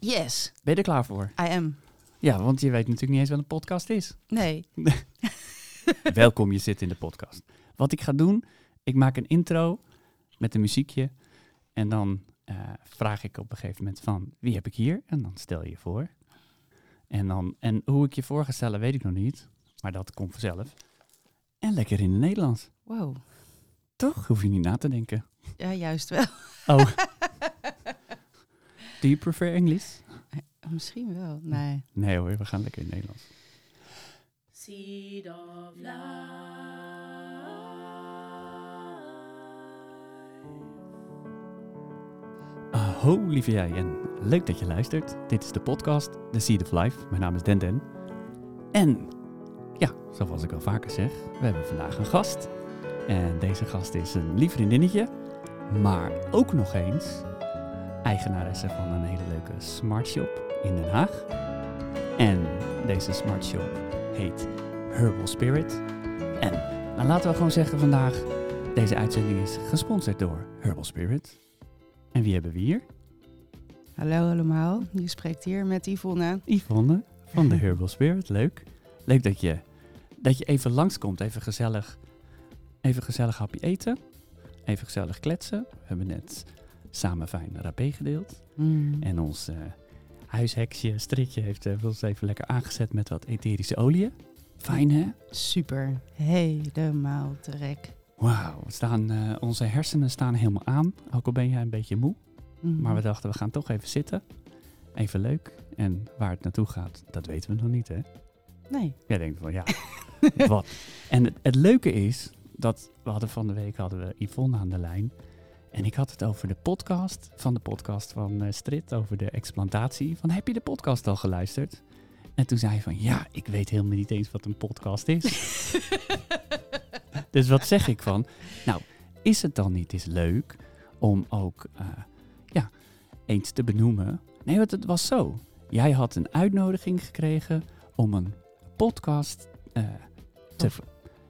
Yes, Ben je er klaar voor? I am. Ja, want je weet natuurlijk niet eens wat een podcast is. Nee. Welkom, je zit in de podcast. Wat ik ga doen, ik maak een intro met een muziekje. En dan eh, vraag ik op een gegeven moment van, wie heb ik hier? En dan stel je je voor. En, dan, en hoe ik je voor ga stellen, weet ik nog niet. Maar dat komt vanzelf. En lekker in het Nederlands. Wow. Toch? Hoef je niet na te denken. Ja, juist wel. Oh. Do you prefer English? Misschien wel. Nee. Nee hoor, we gaan lekker in het Nederlands. Seed of life. Aho, lieve jij en leuk dat je luistert. Dit is de podcast The Seed of Life. Mijn naam is Den Den. En ja, zoals ik al vaker zeg, we hebben vandaag een gast. En deze gast is een lief vriendinnetje, maar ook nog eens eigenaresse van een hele leuke smart shop in Den Haag. En deze smart shop heet Herbal Spirit. En dan laten we gewoon zeggen vandaag, deze uitzending is gesponsord door Herbal Spirit. En wie hebben we hier? Hallo allemaal. Je spreekt hier met Yvonne. Yvonne van de Herbal Spirit. Leuk. Leuk dat je, dat je even langskomt. Even gezellig, even gezellig hapje eten. Even gezellig kletsen. We hebben net samen fijn rapé gedeeld. Mm. En ons eh, huisheksje, Stritje, heeft eh, ons even lekker aangezet met wat etherische oliën. Fijn hè? Super. Helemaal te rek. Wauw, staan, eh, onze hersenen staan helemaal aan. Ook al ben jij een beetje moe. Mm. Maar we dachten, we gaan toch even zitten. Even leuk. En waar het naartoe gaat, dat weten we nog niet, hè? Nee. Jij denkt van, ja, wat? En het, het leuke is, dat we hadden van de week hadden we Yvonne aan de lijn. En ik had het over de podcast, van de podcast van eh, Strit, over de explantatie. Van, heb je de podcast al geluisterd? En toen zei hij van, ja, ik weet helemaal niet eens wat een podcast is. dus wat zeg ik van, nou, is het dan niet eens leuk om ook, eh, ja, eens te benoemen? Nee, want het was zo. Jij had een uitnodiging gekregen om een podcast eh, te...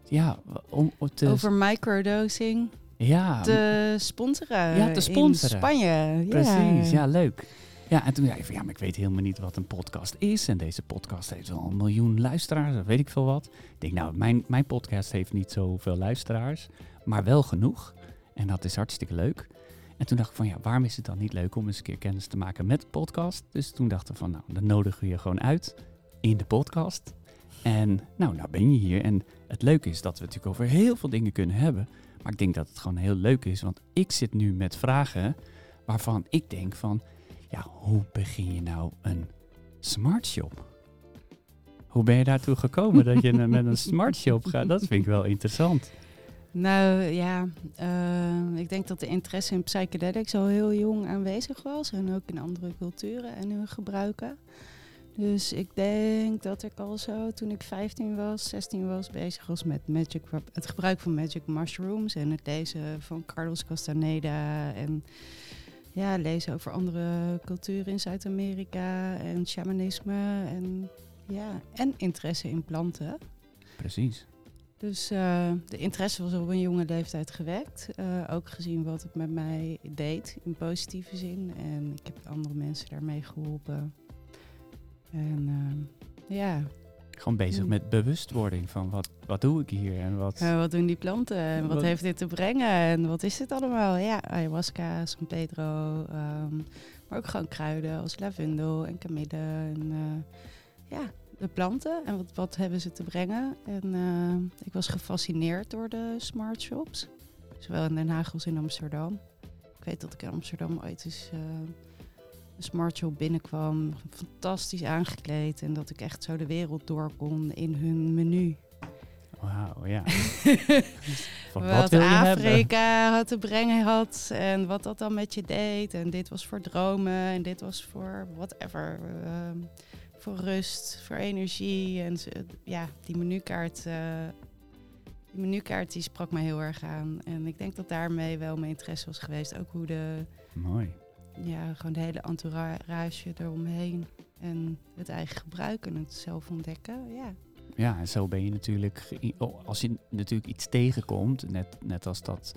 Ja, om om te... Over microdosing ja, te sponsoren. Ja, te sponsoren. In Spanje. Precies, ja, leuk. Ja, en toen zei ik van ja, maar ik weet helemaal niet wat een podcast is. En deze podcast heeft wel een miljoen luisteraars, of weet ik veel wat. Ik denk, nou, mijn, mijn podcast heeft niet zoveel luisteraars, maar wel genoeg. En dat is hartstikke leuk. En toen dacht ik van ja, waarom is het dan niet leuk om eens een keer kennis te maken met de podcast? Dus toen dachten we van nou, dan nodigen we je gewoon uit in de podcast. En nou, nou ben je hier. En het leuke is dat we natuurlijk over heel veel dingen kunnen hebben. Maar ik denk dat het gewoon heel leuk is, want ik zit nu met vragen waarvan ik denk van, ja, hoe begin je nou een smart shop? Hoe ben je daartoe gekomen dat je met een smart shop gaat? Dat vind ik wel interessant. Nou ja, eh, ik denk dat de interesse in psychedelics al heel jong aanwezig was. En ook in andere culturen en hun gebruiken. Dus ik denk dat ik al zo toen ik 15 was, 16 was, bezig was met magic, het gebruik van magic mushrooms. En het lezen van Carlos Castaneda. En ja, lezen over andere culturen in Zuid-Amerika en shamanisme. En ja, en interesse in planten. Precies. Dus eh, de interesse was op een jonge leeftijd gewekt. Eh, ook gezien wat het met mij deed in positieve zin. En ik heb andere mensen daarmee geholpen. En eh, ja, Gewoon bezig met bewustwording van wat, wat doe ik hier en wat... wat doen die planten? En wat, Wat- heeft dit te brengen? En wat is dit allemaal? Ja, ayahuasca, San Pedro. ehm, maar ook gewoon kruiden als lavendel en kamille. En eh, ja, de planten. En wat, wat hebben ze te brengen? En eh, ik was gefascineerd door de smart shops. Zowel in Den Haag als in Amsterdam. Ik weet dat ik in Amsterdam ooit eens eh, smart shop binnenkwam. Fantastisch aangekleed. En dat ik echt zo de wereld door kon in hun menu. Wauw, ja. Van wat wat wil je hebben? Afrika had te brengen had en wat dat dan met je deed. En dit was voor dromen en dit was voor whatever. ehm, voor rust, voor energie. En ja, die menukaart, eh, die menukaart die sprak mij heel erg aan. En ik denk dat daarmee wel mijn interesse was geweest. Ook hoe de, Mooi. Ja, gewoon de hele entourage eromheen. En het eigen gebruik en het zelf ontdekken. Ja, Ja, en zo ben je natuurlijk, als je natuurlijk iets tegenkomt, net, net als dat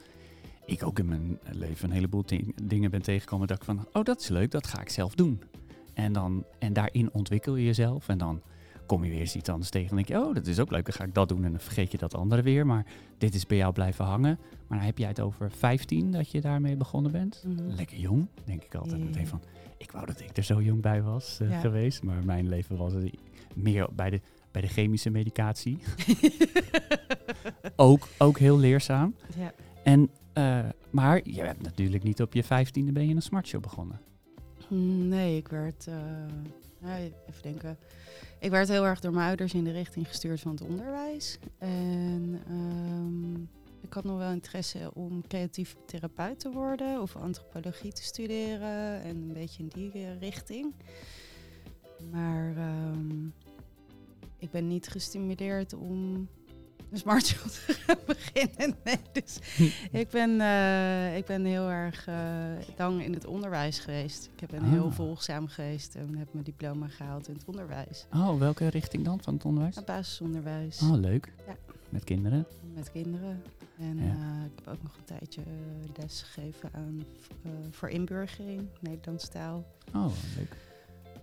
ik ook in mijn leven een heleboel ding- dingen ben tegengekomen, dat ik van, oh dat is leuk, dat ga ik zelf doen. En, dan, en daarin ontwikkel je jezelf. En dan kom je weer eens iets anders tegen. En denk je, oh, dat is ook leuk. Dan ga ik dat doen. En dan vergeet je dat andere weer. Maar dit is bij jou blijven hangen. Maar dan heb jij het over 15 dat je daarmee begonnen bent. Mhm. Lekker jong, denk ik altijd. Meteen van, ik wou dat ik er zo jong bij was eh, Ja. geweest. Maar mijn leven was er meer bij de, bij de chemische medicatie. ook, ook heel leerzaam. ja. En, eh, maar je hebt natuurlijk niet op je 15e ben je een smartshow begonnen. Nee, ik werd, eh, ja, even denken. Ik werd heel erg door mijn ouders in de richting gestuurd van het onderwijs. En ehm, ik had nog wel interesse om creatief therapeut te worden of antropologie te studeren en een beetje in die eh, richting. Maar ehm, ik ben niet gestimuleerd om een smartphone te gaan beginnen. Nee, dus ik ben, eh, ik ben heel erg eh, lang in het onderwijs geweest. Ik ben heel Ah. volgzaam geweest en heb mijn diploma gehaald in het onderwijs. Oh, welke richting dan van het onderwijs? Het basisonderwijs Oh, leuk. Ja. Met kinderen. met kinderen. En Ja. eh, ik heb ook nog een tijdje eh, les gegeven aan eh, voor inburgering, Nederlands taal. Oh, leuk.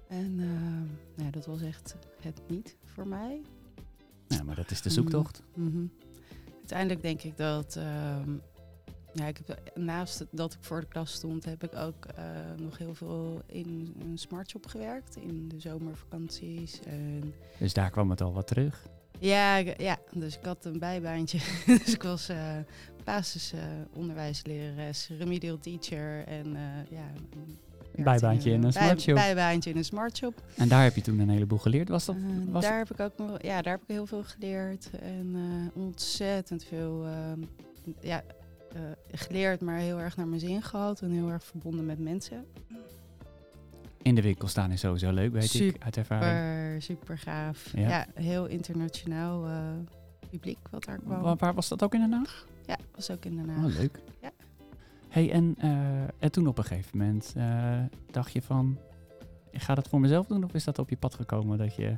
En eh, nou, dat was echt het niet voor mij. Ja, maar dat is de Mm. zoektocht. Mhm. Uiteindelijk denk ik dat. ehm, ja, ik heb, naast dat ik voor de klas stond, heb ik ook eh, nog heel veel in een smartshop gewerkt. In de zomervakanties. En Dus daar kwam het al wat terug. ja, ik- ja, dus ik had een bijbaantje. dus ik was eh basisonderwijslerares, remedial teacher en eh, ja. Bijbaantje in een bij- smartshop. Bijbaantje in een smartshop. En daar heb je toen een heleboel geleerd. Was dat? Eh, Was daar heb ik ook ja, daar heb ik heel veel geleerd en eh, ontzettend veel ehm, ja, eh, geleerd, maar heel erg naar mijn zin gehad en heel erg verbonden met mensen. In de winkel staan is sowieso leuk, weet ik, Super. uit ervaring. Super, super gaaf. Ja. Ja, heel internationaal publiek wat daar kwam. Waar, waar was dat ook in Den Haag? Ja, was ook in Den Haag. Oh, leuk. Ja. Hey, en, eh, en toen op een gegeven moment eh, dacht je van... Ik ga dat voor mezelf doen of is dat op je pad gekomen dat je...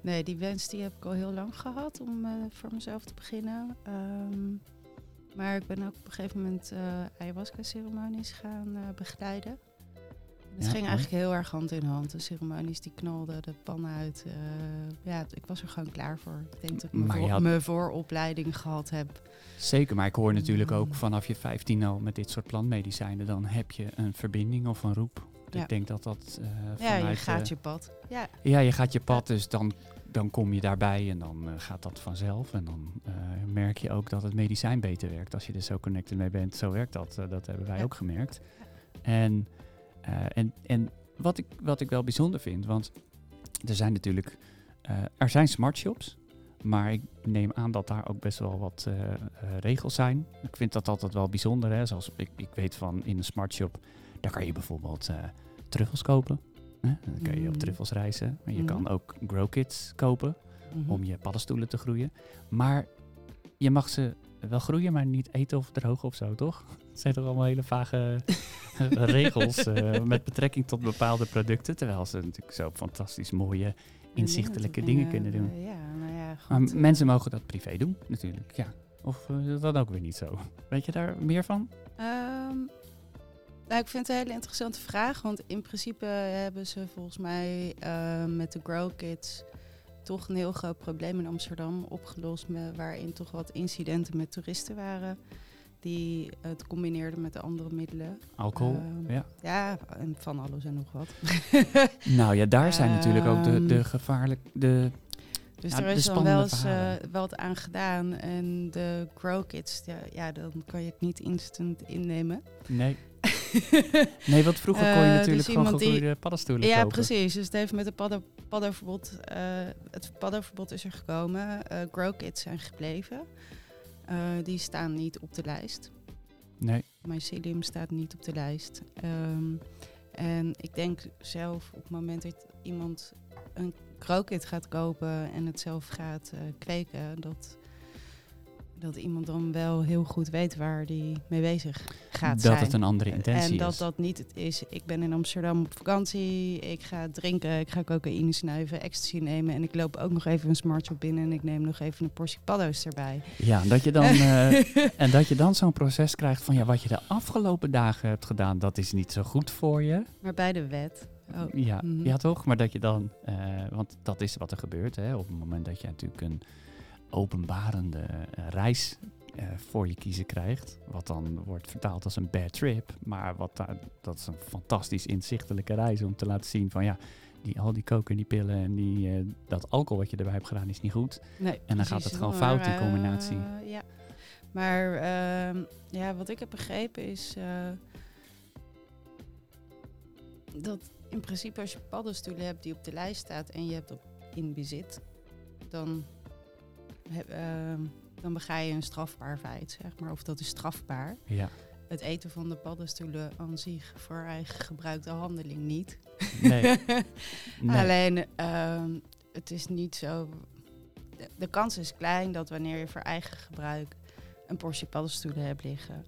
Nee, die wens die heb ik al heel lang gehad om eh, voor mezelf te beginnen. Ehm, maar ik ben ook op een gegeven moment ayahuasca-ceremonies gaan begeleiden. Het Ja, ging mooi. eigenlijk heel erg hand in hand. De ceremonies die knalden de pan uit. eh, ja, ik was er gewoon klaar voor. Ik denk dat ik mijn, Maar je voor- had- mijn vooropleiding gehad heb. Zeker, maar ik hoor natuurlijk ook Mm. vanaf je 15 al met dit soort plantmedicijnen... dan heb je een verbinding of een roep. Ja. Ik denk dat dat eh Ja, je vanuit, gaat je pad. Ja, Ja, je gaat je pad, dus dan, dan kom je daarbij en dan eh, gaat dat vanzelf. En dan merk je ook dat het medicijn beter werkt. Als je er zo connected mee bent, zo werkt dat. Dat hebben wij Ja. ook gemerkt. En, en, en wat, ik, wat ik wel bijzonder vind, want er zijn natuurlijk, eh, er zijn smart shops. Maar ik neem aan dat daar ook best wel wat eh, eh, regels zijn. Ik vind dat altijd wel bijzonder. Hè? Zoals ik, ik weet van in een smart shop, daar kan je bijvoorbeeld eh, truffels kopen. Hè? Dan kan je op Mm. truffels reizen. Maar je Mhm. kan ook grow kits kopen Mhm. om je paddenstoelen te groeien. Maar je mag ze wel groeien, maar niet eten of drogen of zo, toch? Het zijn toch allemaal hele vage eh, regels eh, met betrekking tot bepaalde producten. Terwijl ze natuurlijk zo fantastisch mooie, inzichtelijke Ja, dingen kunnen doen. eh, ja, nou ja, Maar goed. mensen mogen dat privé doen, natuurlijk. Ja. Of is dat ook weer niet zo? Weet je daar meer van? Ehm, nou, ik vind het een hele interessante vraag. Want in principe hebben ze volgens mij met de Grow Kids toch een heel groot probleem in Amsterdam opgelost. Waarin toch wat incidenten met toeristen waren. Die het combineerden met de andere middelen. Alcohol? Ehm, ja. Ja, en van alles en nog wat. Nou ja, daar zijn natuurlijk ook de, de Ehm, gevaarlijke... De, Dus Ja, er is dan wel eens eh, wat aan gedaan. En de Grow Kids, ja, ja, dan kan je het niet instant innemen. nee. nee, want vroeger kon je Eh, natuurlijk dus gewoon iemand die- gegroeide paddenstoelen Ja, kopen. precies. Dus het heeft met het paddo- paddoverbod... eh, het paddoverbod is er gekomen. Grow kits zijn gebleven. Eh, die staan niet op de lijst. Nee. Mycelium staat niet op de lijst. Ehm, en ik denk zelf op het moment dat iemand een grow kit gaat kopen... en het zelf gaat eh, kweken... Dat, dat iemand dan wel heel goed weet waar die mee bezig gaat dat zijn. het een andere intentie En dat is. dat niet het is. Ik ben in Amsterdam op vakantie. Ik ga drinken. Ik ga cocaïne snuiven. Ecstasy nemen. En ik loop ook nog even een smartshop binnen. En ik neem nog even een portie paddo's erbij. Ja, en dat je dan, eh, en dat je dan zo'n proces krijgt van ja, wat je de afgelopen dagen hebt gedaan, dat is niet zo goed voor je. maar bij de wet Oh. Ja, Mhm. ja, toch? Maar dat je dan, eh, want dat is wat er gebeurt. Hè? Op het moment dat je natuurlijk een openbarende eh, reis eh, voor je kiezen krijgt, wat dan wordt vertaald als een bad trip, maar wat daar, dat is een fantastisch inzichtelijke reis om te laten zien van ja, die, al die koken en die pillen en die, eh, dat alcohol wat je erbij hebt gedaan is niet goed. Nee, En dan gaat het gewoon Maar, fout, die combinatie. ja, maar ehm, ja, wat ik heb begrepen is dat in principe als je paddenstoelen hebt die op de lijst staat en je hebt op in bezit, dan, dan bega je een strafbaar feit, zeg maar. Of dat is strafbaar. Ja, Het eten van de paddenstoelen aan zich voor eigen gebruik de handeling niet. nee, nee. Alleen, ehm, het is niet zo. De, de kans is klein dat wanneer je voor eigen gebruik een portie paddenstoelen hebt liggen,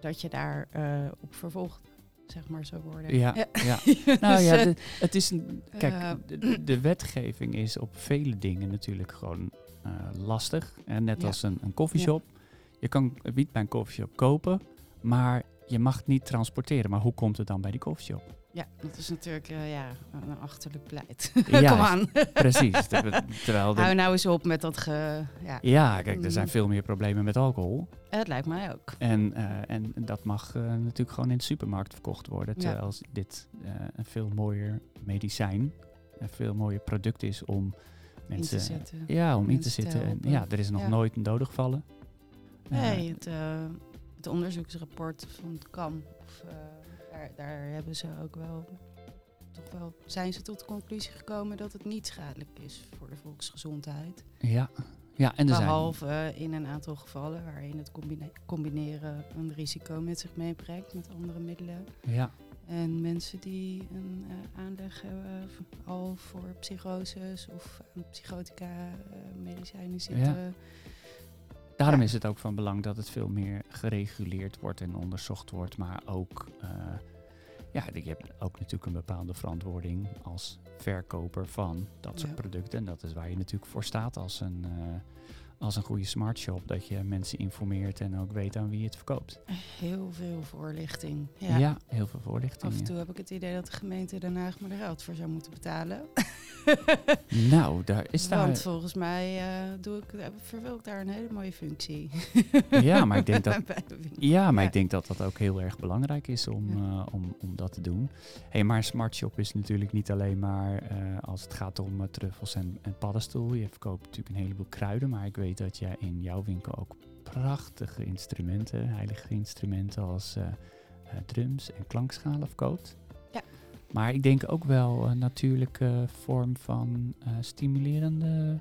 dat je daar eh, op vervolgd, zeg maar, zou worden. Ja, ja. Nou Dus, ja, eh, de- het is een, kijk, eh, de, de wetgeving is op vele dingen natuurlijk gewoon eh, lastig. En net Ja. als een, een koffieshop. Je kan wiet bij een koffieshop kopen, maar je mag het niet transporteren. Maar hoe komt het dan bij die koffieshop? ja, dat is natuurlijk eh, ja, een achterlijk beleid. Ja, Kom aan. Precies. Ter- Terwijl de- Hou nou eens op met dat ge... Ja, ja, kijk, er zijn Mm. veel meer problemen met alcohol. het lijkt mij ook. En, eh, en dat mag eh, natuurlijk gewoon in de supermarkt verkocht worden. Terwijl dit eh, een veel mooier medicijn, een veel mooier product is om mensen in te zetten. Ja, om in te zitten. En, ja, er is nog Ja. nooit een dode gevallen. Eh, Nee, het, eh, het onderzoeksrapport van het KAM, of, eh, daar, daar hebben ze ook wel, toch wel, zijn ze tot de conclusie gekomen dat het niet schadelijk is voor de volksgezondheid. ja. ja, en er zijn... Behalve eh, in een aantal gevallen waarin het combine- combineren een risico met zich meebrengt met andere middelen. Ja, En mensen die een eh, aanleg hebben v- al voor psychoses of psychotica eh, medicijnen zitten. daarom Ja. is het ook van belang dat het veel meer gereguleerd wordt en onderzocht wordt. Maar ook, eh, ja, je hebt ook natuurlijk een bepaalde verantwoording als verkoper van dat soort Ja. producten. En dat is waar je natuurlijk voor staat als een, eh, als een goede smart shop. Dat je mensen informeert en ook weet aan wie je het verkoopt. Heel veel voorlichting. Ja, Ja. heel veel voorlichting. Af en ja. toe heb ik het idee dat de gemeente Den Haag me er geld voor zou moeten betalen. Nou, daar is daar... Want volgens mij eh, doe ik, eh, vervul ik daar een hele mooie functie. Ja, maar ik denk dat. Ja, maar Ja. ik denk dat dat ook heel erg belangrijk is om, eh, om, om dat te doen. Hey, maar een smart shop is natuurlijk niet alleen maar als het gaat om truffels en, en paddenstoel. Je verkoopt natuurlijk een heleboel kruiden, maar ik weet dat je in jouw winkel ook prachtige instrumenten, heilige instrumenten als eh, eh, drums en klankschalen verkoopt. Ja. Maar ik denk ook wel een natuurlijke vorm van eh, stimulerende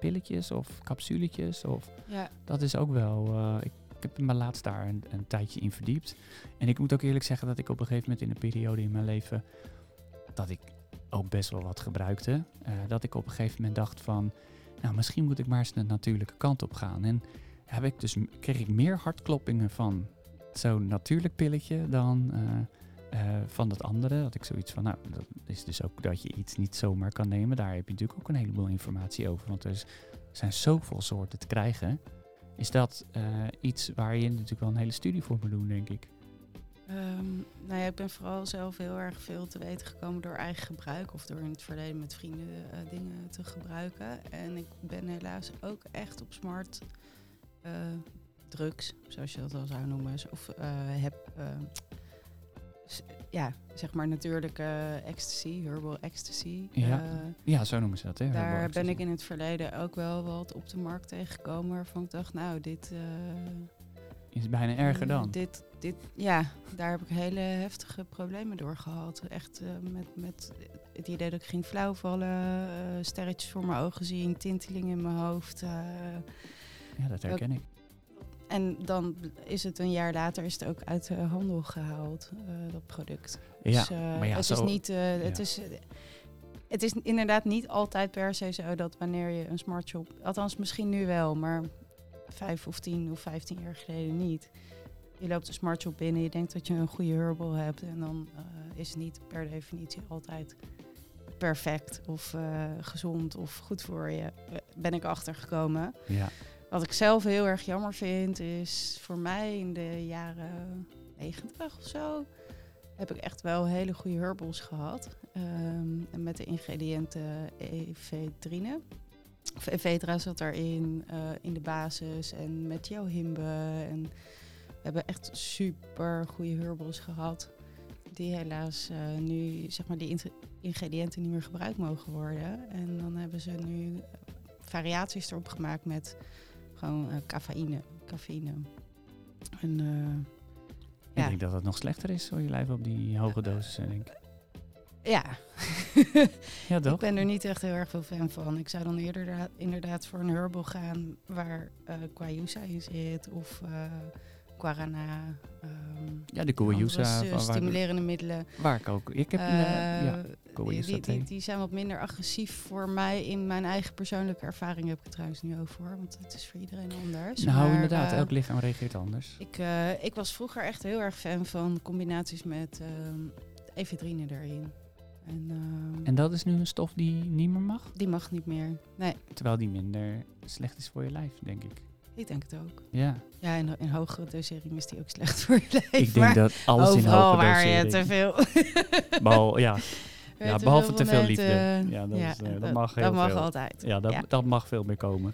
pilletjes of capsuletjes of Ja, dat is ook wel. ik, ik heb me laatst daar een, een tijdje in verdiept. En ik moet ook eerlijk zeggen dat ik op een gegeven moment in een periode in mijn leven. dat ik ook best wel wat gebruikte. dat ik op een gegeven moment dacht van. Nou, misschien moet ik maar eens de natuurlijke kant op gaan. En heb ik dus, kreeg ik meer hartkloppingen van zo'n natuurlijk pilletje dan. eh, eh, van dat andere had ik zoiets van, nou, dat is dus ook dat je iets niet zomaar kan nemen. Daar heb je natuurlijk ook een heleboel informatie over. Want er er zijn zoveel soorten te krijgen is dat eh, iets waar je natuurlijk wel een hele studie voor moet doen, denk ik. Ehm, nou ja, ik ben vooral zelf heel erg veel te weten gekomen door eigen gebruik of door in het verleden met vrienden eh, dingen te gebruiken. En ik ben helaas ook echt op smart eh, drugs, zoals je dat al zou noemen, of eh, heb, eh, s- ja, zeg maar natuurlijke ecstasy, herbal ecstasy. Ja, Ja, zo noemen ze dat, hè? daar ben ik in het verleden ook wel wat op de markt tegengekomen waarvan ik dacht, nou, dit... eh, Is bijna erger eh, dan. Dit, dit, ja, daar heb ik hele heftige problemen door gehad. Echt eh, met, met het idee dat ik ging flauwvallen, eh, sterretjes voor mijn ogen zien, tinteling in mijn hoofd. eh. Ja, dat herken ik. en dan is het een jaar later is het ook uit de handel gehaald, eh, dat product. Ja, dus, eh, maar ja, het zo- is niet, het ja. is... het is inderdaad niet altijd per se zo dat wanneer je een smart shop, althans misschien nu wel, maar vijf of tien of vijftien jaar geleden niet. Je loopt een smart shop binnen, je denkt dat je een goede herbal hebt en dan eh, is het niet per definitie altijd perfect of eh, gezond of goed voor je. Eh, Ben ik achtergekomen. Ja. Wat ik zelf heel erg jammer vind, is voor mij in de jaren 90 of zo. heb ik echt wel hele goede herbals gehad. Ehm, en met de ingrediënten ephedrine. Of ephedra zat daarin, in de basis. En met johimbe. En we hebben echt super goede herbals gehad. Die helaas eh, nu, zeg maar, die ingrediënten niet meer gebruikt mogen worden. En dan hebben ze nu variaties erop gemaakt met gewoon eh cafeïne. cafeïne. En eh, Ik Ja. denk dat het nog slechter is voor je lijf op die hoge dosissen, denk ik. ja, Ja, ik toch? ben er niet echt heel erg veel fan van. Ik zou dan eerder da- inderdaad voor een herbal gaan waar guayusa in zit of guarana. ehm, Ja, de waar, stimulerende middelen. waar ik ook... Ik heb een, Eh, eh, ja, die, guayusa die, thee. die, die zijn wat minder agressief voor mij. In mijn eigen persoonlijke ervaring heb ik het trouwens nu over. hoor, Want het is voor iedereen anders. Nou, Maar, inderdaad, eh, elk lichaam reageert anders. Ik, ik was vroeger echt heel erg fan van combinaties met ehm ephedrine erin. En, ehm, En dat is nu een stof die niet meer mag? die mag niet meer. Nee, Terwijl die minder slecht is voor je lijf, denk ik. Ik denk het ook. Ja, Ja, in, in hogere dosering is die ook slecht voor je lijf. ik denk dat alles in overal hoge waar je te veel... Behal- ja, ja, behalve te veel liefde. eh, ja, dat, is, eh, dat mag heel dat mag veel. altijd. Ja, dat, Ja. dat mag veel meer komen.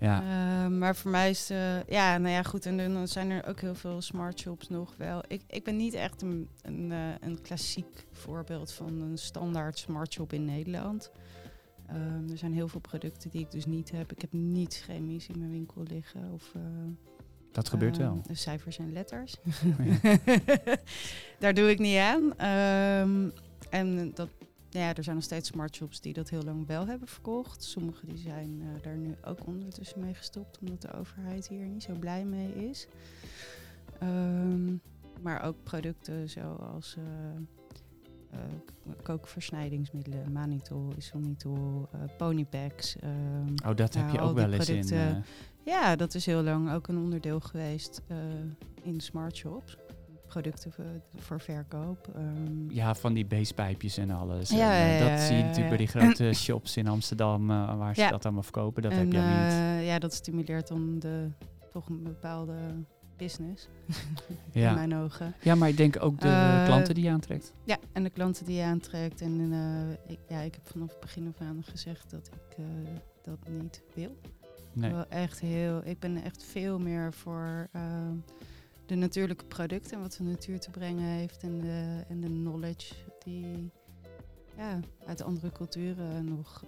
Ja, Eh, maar voor mij is eh, ja, nou ja, goed. En dan zijn er ook heel veel smart shops nog wel. Ik, ik ben niet echt een, een, een klassiek voorbeeld van een standaard smart shop in Nederland. Ehm, er zijn heel veel producten die ik dus niet heb. Ik heb niets chemisch in mijn winkel liggen. Of, eh, dat gebeurt ehm, wel. cijfers en letters. Ja. Daar doe ik niet aan. Ehm, en dat, ja, er zijn nog steeds smart shops die dat heel lang wel hebben verkocht. Sommige die zijn eh, daar nu ook ondertussen mee gestopt, omdat de overheid hier niet zo blij mee is. Maar ook producten zoals eh, kookversnijdingsmiddelen, manitol, isomnitol, eh ponypacks. ehm, Oh, dat heb ja, je ook wel eens in... eh, ja, dat is heel lang ook een onderdeel geweest eh, in smart shops. Producten voor, verkoop. ehm. ja, van die beestpijpjes en alles. Ja, En, eh, ja, dat ja, zie je natuurlijk bij die grote shops in Amsterdam, eh, waar ze dat allemaal verkopen. Dat en, heb jij niet. eh, ja, dat stimuleert dan de, toch een bepaalde business. in Ja. mijn ogen. ja, maar ik denk ook de Eh, klanten die je aantrekt. Ja, en de klanten die je aantrekt. En eh, ik, ja, ik heb vanaf het begin af aan gezegd dat ik eh, dat niet wil. Nee. Wel echt heel, ik ben echt veel meer voor ehm, de natuurlijke producten en wat de natuur te brengen heeft en de, en de knowledge die ja, uit andere culturen nog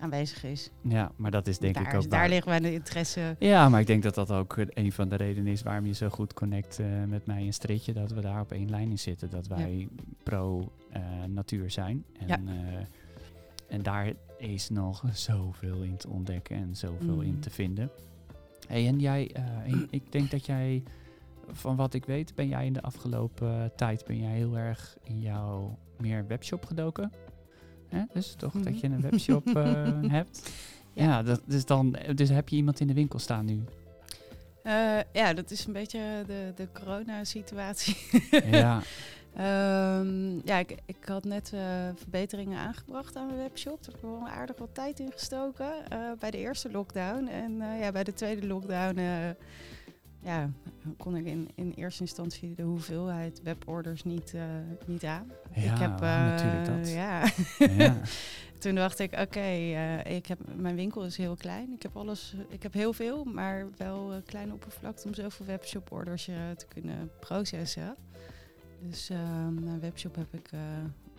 aanwezig is. Ja, maar dat is denk daar, ik ook daar ligt mijn interesse. Ja, maar ik denk dat dat ook een van de redenen is waarom je zo goed connect eh, met mij en Stritje. Dat we daar op één lijn in zitten. Dat wij pro-natuur zijn. En, Ja. eh, en daar is nog zoveel in te ontdekken en zoveel in Mm. te vinden. Hey, en jij, eh, ik denk dat jij, van wat ik weet, ben jij in de afgelopen tijd ben jij heel erg in jouw meer webshop gedoken. Hè? Dus toch Mhm. dat je een webshop eh, hebt. Ja. Ja, dat, dus, dan, dus heb je iemand in de winkel staan nu. Eh, ja, dat is een beetje de, de corona-situatie. ja, Ehm, ja, ik, ik had net eh, verbeteringen aangebracht aan mijn webshop. Daar heb ik wel aardig wat tijd in gestoken bij de eerste lockdown. En ja, bij de tweede lockdown ja, kon ik in, in eerste instantie de hoeveelheid weborders niet, eh, niet aan. ja ik heb, natuurlijk eh, dat. Ja. Ja. Toen dacht ik, oké, eh, ik heb mijn winkel is heel klein. Ik heb alles, ik heb heel veel, maar wel een kleine oppervlakte om zoveel webshop orders te kunnen processen. Dus mijn webshop heb ik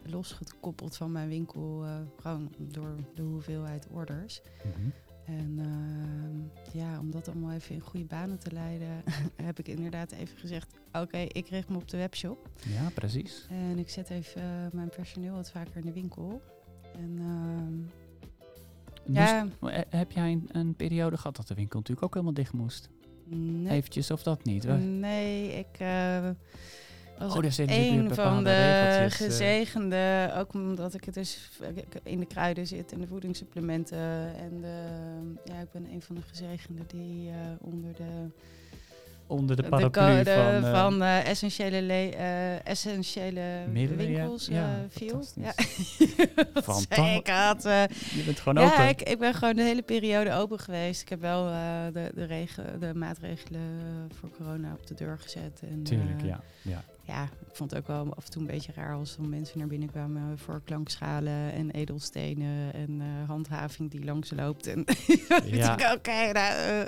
losgekoppeld van mijn winkel, gewoon door de hoeveelheid orders. Mhm. En eh, ja, om dat allemaal even in goede banen te leiden, heb ik inderdaad even gezegd, oké, ik richt me op de webshop. ja, precies. En ik zet even eh, mijn personeel wat vaker in de winkel. En ehm, ja, Moest- eh, heb jij een, een periode gehad dat de winkel natuurlijk ook helemaal dicht moest? nee, Eventjes of dat niet? Wa- nee, ik eh, was Oh, een van de regeltjes, eh. gezegende, ook omdat ik het dus in de kruiden zit en de voedingssupplementen. En de, ja, ik ben een van de gezegenden die eh, onder de, Onder de paraplu van... eh, van essentiële, le- essentiële Middelen, winkels Ja, viel. Ja. Ik had je bent gewoon ja, open. ik, ik ben gewoon de hele periode open geweest. Ik heb wel de, de, de maatregelen voor corona op de deur gezet. En, Tuurlijk, ja. ja. Ja, ik vond het ook wel af en toe een beetje raar als er mensen naar binnen kwamen voor klankschalen en edelstenen en eh, handhaving die langs loopt. En Ja. ja. oké, nou, eh.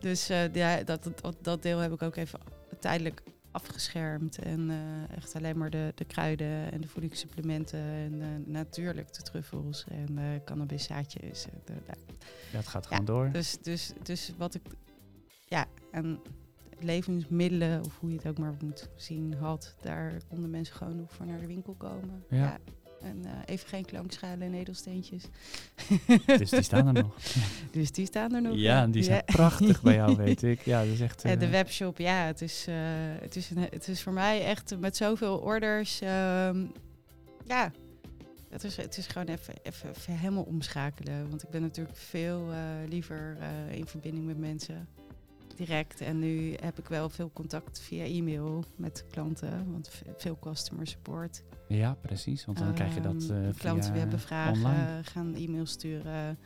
dus eh, ja, dat, dat, dat deel heb ik ook even tijdelijk afgeschermd. En echt alleen maar de, de kruiden en de voedingssupplementen en natuurlijk de truffels en eh cannabiszaadjes. nou, Dat gaat Ja, gewoon door. dus, dus, dus wat ik, ja, en levensmiddelen, of hoe je het ook maar moet zien, had, daar konden mensen gewoon nog voor naar de winkel komen. Ja. En eh, even geen klankschalen en edelsteentjes. Dus die staan er nog. Dus die staan er nog. Ja, en die zijn Ja. prachtig bij jou, weet ik. Ja, dat is echt... De eh, webshop, ja, het is, eh, het, is een, het is voor mij echt met zoveel orders. ehm, ja, het is, het is gewoon even, even, even helemaal omschakelen. Want ik ben natuurlijk veel liever in verbinding met mensen. Direct. En nu heb ik wel veel contact via e-mail met klanten. Want ve- veel customer support. Ja, precies. Want dan krijg je dat eh Klanten via hebben vragen, online. gaan e-mails sturen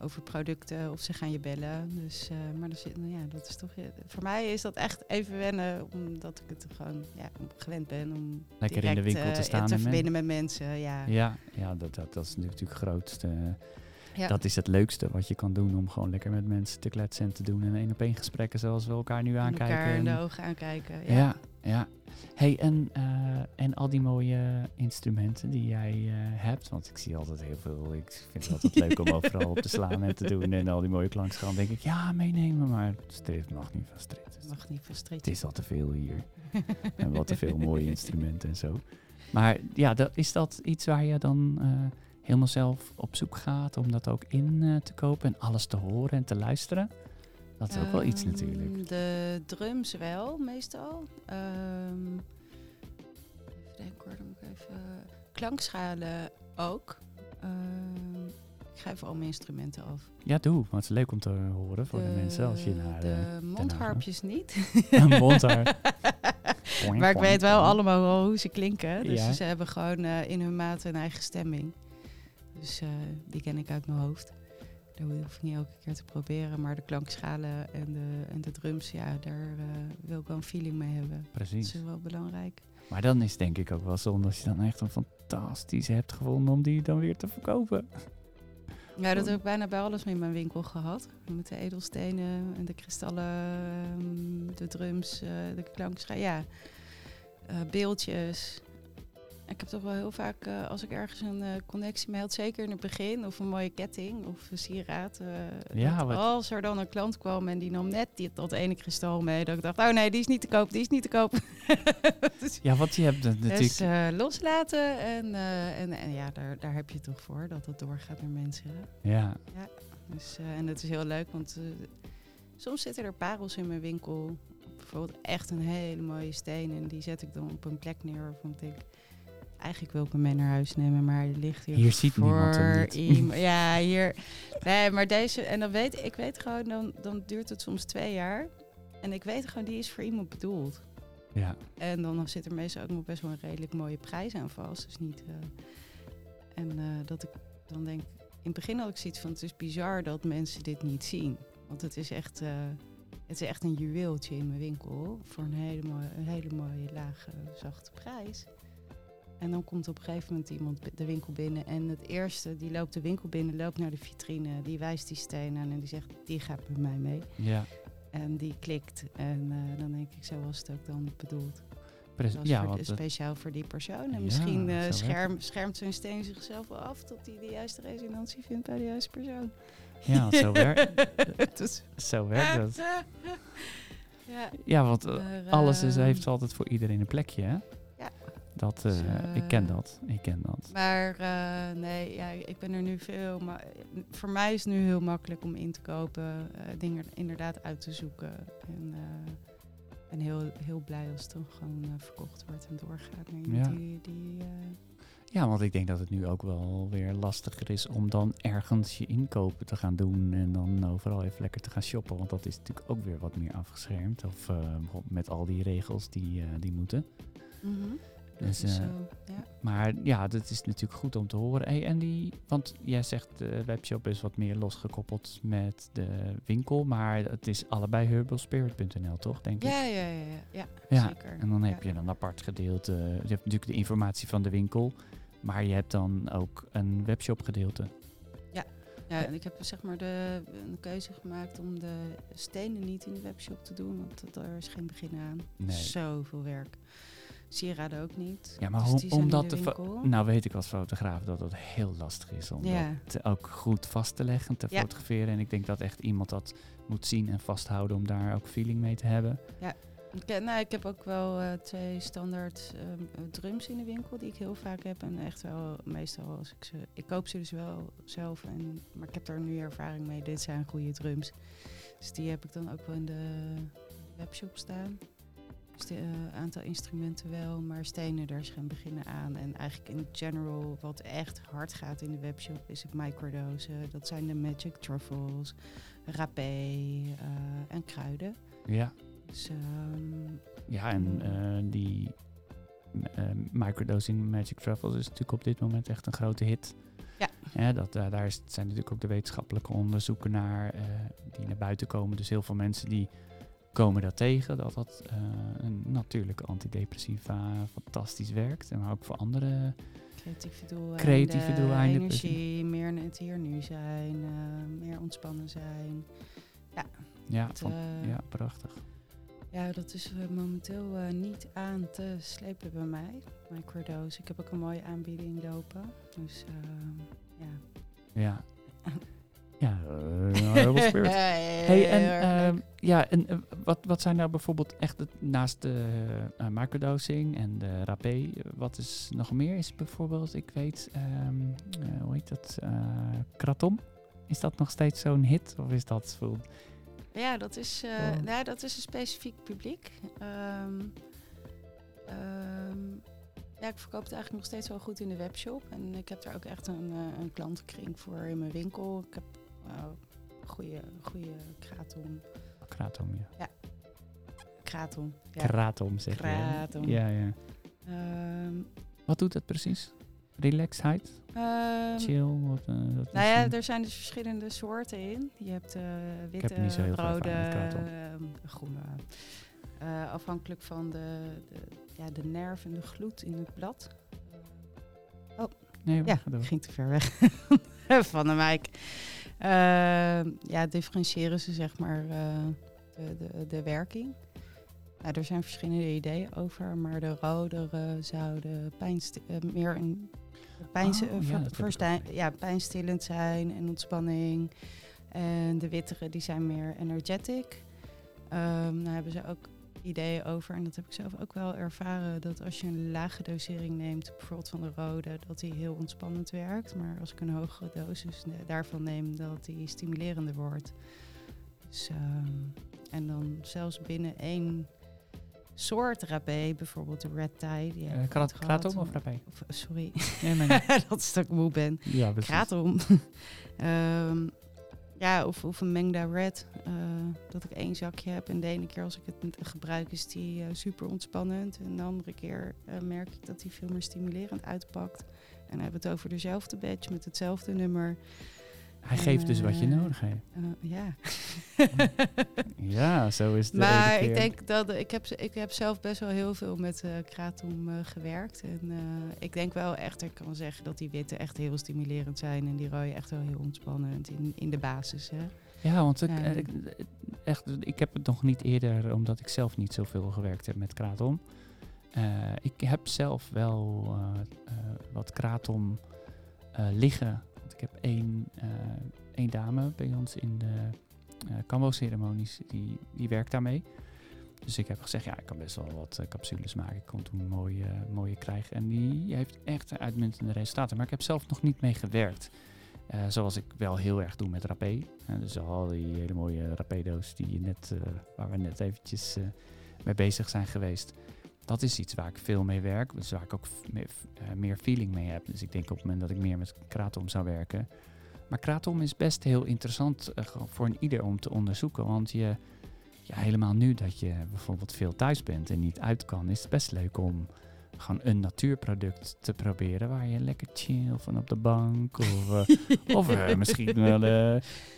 over producten of ze gaan je bellen. Dus, eh, maar dat, zit, nou ja, dat is toch, voor mij is dat echt even wennen, omdat ik het gewoon ja, gewend ben om Lekker in de direct, winkel te eh, staan te en men- verbinden met mensen. Ja. Ja, ja dat, dat, dat is natuurlijk het grootste. Ja. Dat is het leukste wat je kan doen om gewoon lekker met mensen te kletsen en te doen. En één op één gesprekken zoals we elkaar nu En aankijken. elkaar in de en- ogen aankijken. ja. Ja. ja, Hey, en, eh, en al die mooie instrumenten die jij eh, hebt. Want ik zie altijd heel veel. Ik vind het altijd leuk om overal op te slaan en te doen. En al die mooie klankschalen. denk ik, ja, meenemen. Maar het mag niet van street. Dat mag niet Het frustreren. is al te veel hier. en wat te veel mooie instrumenten en zo. Maar ja, dat, is dat iets waar je dan eh, helemaal zelf op zoek gaat om dat ook in eh, te kopen en alles te horen en te luisteren? Dat is ook wel iets Ehm, natuurlijk. De drums wel, meestal. Ehm even denken hoor, dan moet ik even... Klankschalen ook. Ehm, ik ga even al mijn instrumenten af. Ja, doe. Want het is leuk om te horen voor de, mensen als je naar eh, De mondharpjes niet. een mondharp. maar ik weet wel allemaal hoe ze klinken. Dus Ja. ze hebben gewoon eh, in hun maat een eigen stemming. Dus eh, die ken ik uit mijn hoofd. Daar hoef ik niet elke keer te proberen. Maar de klankschalen en de, en de drums, ja, daar eh, wil ik wel een feeling mee hebben. Dat Precies. is wel belangrijk. Maar dan is het denk ik ook wel zonde als je dan echt een fantastische hebt gevonden om die dan weer te verkopen. Ja, dat heb ik bijna bij alles in mijn winkel gehad. Met de edelstenen en de kristallen, ehm, de drums, eh, de klankschalen. Ja, beeldjes. Ik heb toch wel heel vaak, eh, als ik ergens een eh, connectie had, zeker in het begin, of een mooie ketting of een sieraad. eh, Ja, wat- als er dan een klant kwam en die nam net die, dat ene kristal mee, dat ik dacht, oh nee, die is niet te koop, die is niet te koop. dus Ja, want je hebt het natuurlijk... dus, loslaten en, en, en ja, daar, daar heb je toch voor, dat het doorgaat naar mensen. ja, Dus, eh, en dat is heel leuk, want soms zitten er parels in mijn winkel. Bijvoorbeeld echt een hele mooie steen. En die zet ik dan op een plek neer waarvan ik denk... Eigenlijk wil ik hem mee naar huis nemen, maar hij ligt hier Hier ziet voor niemand hem niet. Ja, hier... Nee, maar deze... En dan weet ik weet gewoon, dan, dan duurt het soms twee jaar. En ik weet gewoon, die is voor iemand bedoeld. ja. En dan zit er meestal ook nog best wel een redelijk mooie prijs aan vast. Dus niet. eh, en eh, dat ik dan denk. In het begin had ik zoiets van: het is bizar dat mensen dit niet zien. Want het is echt, eh, het is echt een juweeltje in mijn winkel. Voor een hele mooie, een hele mooie lage, zachte prijs. En dan komt op een gegeven moment iemand de winkel binnen. En het eerste, die loopt de winkel binnen, loopt naar de vitrine. Die wijst die steen aan en die zegt: Die gaat met mij mee. ja. En die klikt. En eh, dan denk ik: Zo was het ook dan bedoeld. Precies. Ja, voor- speciaal voor die persoon. En Ja, misschien eh, scherm, schermt zo'n steen zichzelf wel af tot hij de juiste resonantie vindt bij de juiste persoon. ja, zo, werkt, Dus- zo werkt dat. ja. Ja, want eh, alles is, ehm, heeft altijd voor iedereen een plekje, hè? Dat, eh, Dus, eh, ik ken dat, ik ken dat. Maar eh, nee, ja, ik ben er nu veel. Maar voor mij is het nu heel makkelijk om in te kopen, dingen inderdaad uit te zoeken. En ben heel, heel blij als het dan gewoon verkocht wordt en doorgaat naar iemand Ja. die. die Ja, want ik denk dat het nu ook wel weer lastiger is om dan ergens je inkopen te gaan doen en dan overal even lekker te gaan shoppen. Want dat is natuurlijk ook weer wat meer afgeschermd. Of met al die regels die, die moeten. Dus, Dus, eh, eh, ja. Maar ja, dat is natuurlijk goed om te horen. Hey, en die, want jij zegt de webshop is wat meer losgekoppeld met de winkel, maar het is allebei herbalspirit.nl, toch? Denk ik. Ja, ja, ja, ja, ja, Ja, zeker. En dan heb je een apart gedeelte. Je hebt natuurlijk de informatie van de winkel, maar je hebt dan ook een webshop gedeelte. Ja, en ik heb zeg maar de, een keuze gemaakt om de stenen niet in de webshop te doen, want daar is geen begin aan. Nee. Zoveel werk. Sieraden ook niet. Ja, maar Dus hoe- die zijn om in dat de te va- winkel. Nou weet ik als fotograaf dat het heel lastig is om Ja. dat ook goed vast te leggen, te Ja. fotograferen. En ik denk dat echt iemand dat moet zien en vasthouden om daar ook feeling mee te hebben. Ik, ken- nou, ik heb ook wel eh, twee standaard ehm, drums in de winkel die ik heel vaak heb. En echt wel, meestal als ik ze... Ik koop ze dus wel zelf, en, maar ik heb er nu ervaring mee. Dit zijn goede drums. Dus die heb ik dan ook wel in de webshop staan. Dus een aantal instrumenten wel, maar stenen, daar is geen beginnen aan. En eigenlijk in general, wat echt hard gaat in de webshop, is het microdosen. Dat zijn de magic truffles, rapé eh, en kruiden. Ja, Dus ehm, ja en eh, die eh, microdosing Magic Truffles is natuurlijk op dit moment echt een grote hit. Ja. dat, eh, daar is, zijn natuurlijk ook de wetenschappelijke onderzoeken naar eh, die naar buiten komen. Dus heel veel mensen die komen daar tegen dat dat eh, een natuurlijke antidepressiva fantastisch werkt. En maar ook voor andere creatieve doeleinden. Creatieve doeleinden, Energie, meer in het hier nu zijn, eh, meer ontspannen zijn. Ja, van, eh, ja prachtig. Ja, dat is momenteel niet aan te slepen bij mij. Microdose. Ik heb ook een mooie aanbieding lopen. Dus ja. Ja. Ja, eh, Herbal Spirit. Hey, en, ehm, ja, en eh, wat, wat zijn nou bijvoorbeeld echt het, naast de microdosing en de rapé, wat is nog meer? Is bijvoorbeeld, ik weet, ehm, eh, hoe heet dat, eh, kratom? Is dat nog steeds zo'n hit? Of is dat zo? Ja, dat is, eh, Oh. nou, dat is een specifiek publiek. Ehm, ehm, ja, ik verkoop het eigenlijk nog steeds wel goed in de webshop. En ik heb daar ook echt een, eh, een klantenkring voor in mijn winkel. Ik heb uh, goede, goede kratom. Kratom, ja. Kratom. Ja. Kratom, zeg je. Kratom. Ja, ja. Ehm, Wat doet dat precies? Relaxheid? ehm, Chill? Wat, eh, Nou ja, eh, er zijn dus verschillende soorten in. Je hebt eh witte, heel rode, ehm, groene. Eh, afhankelijk van de, de, ja, de nerf en de gloed in het blad. nee, Ja, ging te ver weg van de mic. Ehm, ja, differentiëren ze zeg maar eh, de, de, de werking. Nou, er zijn verschillende ideeën over, maar de rodere zouden pijnst eh, meer een Oh, eh, ja, pijnstillend zijn en ontspanning. En de wittere die zijn meer energetic. Ehm nou hebben ze ook ideeën over, en dat heb ik zelf ook wel ervaren, dat als je een lage dosering neemt, bijvoorbeeld van de rode, dat die heel ontspannend werkt. Maar als ik een hogere dosis daarvan neem, dat die stimulerender wordt. Dus, ehm, en dan zelfs binnen één soort rapé, bijvoorbeeld de red tie. Die Eh, gehad. kratom of rapé? Of, sorry, Nee, maar dat is dat ik moe ben. ja, precies. Kratom. Ehm, ja, of, of een Mengda Red. eh, dat ik één zakje heb. En de ene keer als ik het gebruik is die eh, super ontspannend. En de andere keer eh, merk ik dat die veel meer stimulerend uitpakt. En dan hebben we het over dezelfde badge met hetzelfde nummer. Hij geeft dus wat je Eh, nodig hebt. Eh, ja. Ja, zo is het. maar ik denk dat ik heb, ik heb zelf best wel heel veel met eh kratom eh, gewerkt. En eh, ik denk wel echt, ik kan zeggen dat die witte echt heel stimulerend zijn. En die rode echt wel heel ontspannend in, in de basis. Hè. Ja, want ik, eh, ik, eh, echt, ik heb het nog niet eerder, omdat ik zelf niet zoveel gewerkt heb met kratom. Eh, ik heb zelf wel eh, eh, wat kratom eh, liggen. Ik heb één, eh, één dame bij ons in de eh Cambo-ceremonies, die, die werkt daarmee. Dus ik heb gezegd, ja, ik kan best wel wat eh, capsules maken. Ik kon toen mooie, mooie krijgen. En die heeft echt uitmuntende resultaten. Maar ik heb zelf nog niet mee gewerkt. Zoals ik wel heel erg doe met rapé. Eh, dus al die hele mooie rapé-doos die net, waar we net eventjes mee bezig zijn geweest. Dat is iets waar ik veel mee werk. Dus waar ik ook eh, meer feeling mee heb. Dus ik denk op het moment dat ik meer met kratom zou werken. Maar kratom is best heel interessant eh, voor een ieder om te onderzoeken. Want je, ja, helemaal nu dat je bijvoorbeeld veel thuis bent en niet uit kan, is het best leuk om gewoon een natuurproduct te proberen waar je lekker chill van op de bank of, eh, of misschien wel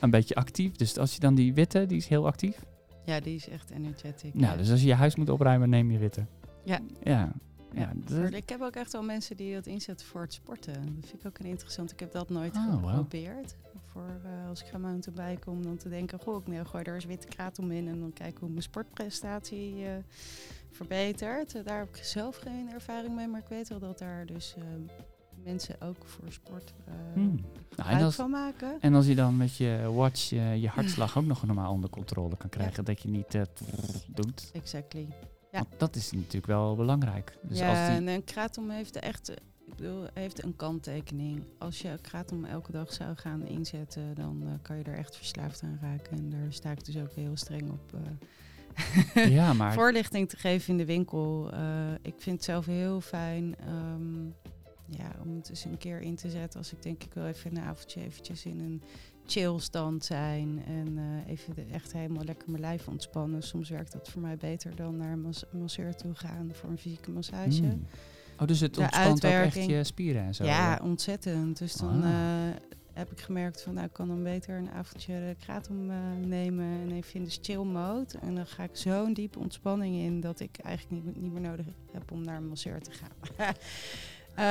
een beetje actief. Dus als je dan die witte, die is heel actief. Ja, die is echt energetic. Nou, ja. dus als je je huis moet opruimen, neem je witte. Ja. Ja. Ja, dat- ik heb ook echt wel mensen die dat inzetten voor het sporten. Dat vind ik ook een interessant. Ik heb dat nooit Oh, wauw. geprobeerd. Voor eh, als ik ga mountainbiken om dan te denken, goh, ik nou, gooi er eens witte kratom in en dan kijken hoe mijn sportprestatie eh, verbetert. Eh, daar heb ik zelf geen ervaring mee, maar ik weet wel dat daar dus mensen ook voor sport Hmm. Nou, en, gebruik als, van maken. en als je dan met je watch je hartslag ook nog normaal onder controle kan krijgen, dat je niet doet. Exactly. Ja. Want dat is natuurlijk wel belangrijk. Dus ja, als die, en een kratom heeft echt, eh, ik bedoel, heeft een kanttekening. Als je kratom elke dag zou gaan inzetten, dan eh, kan je er echt verslaafd aan raken. En daar sta ik dus ook heel streng op. eh, ja, maar Voorlichting te geven in de winkel. Eh, ik vind het zelf heel fijn ehm, ja, om het eens een keer in te zetten. Als ik denk, ik wil even een avondje eventjes in een chillstand zijn. En eh, even de, echt helemaal lekker mijn lijf ontspannen. Soms werkt dat voor mij beter dan naar een mas- masseur toe gaan voor een fysieke massage. Hmm. Oh, dus het De ontspant ook echt je spieren en zo. Ja, ontzettend. Dus dan Ah. eh, heb ik gemerkt van, nou, ik kan dan beter een avondje kratom eh, nemen en even in de chill mode. En dan ga ik zo'n diepe ontspanning in dat ik eigenlijk niet, niet meer nodig heb om naar een masseur te gaan. Hmm.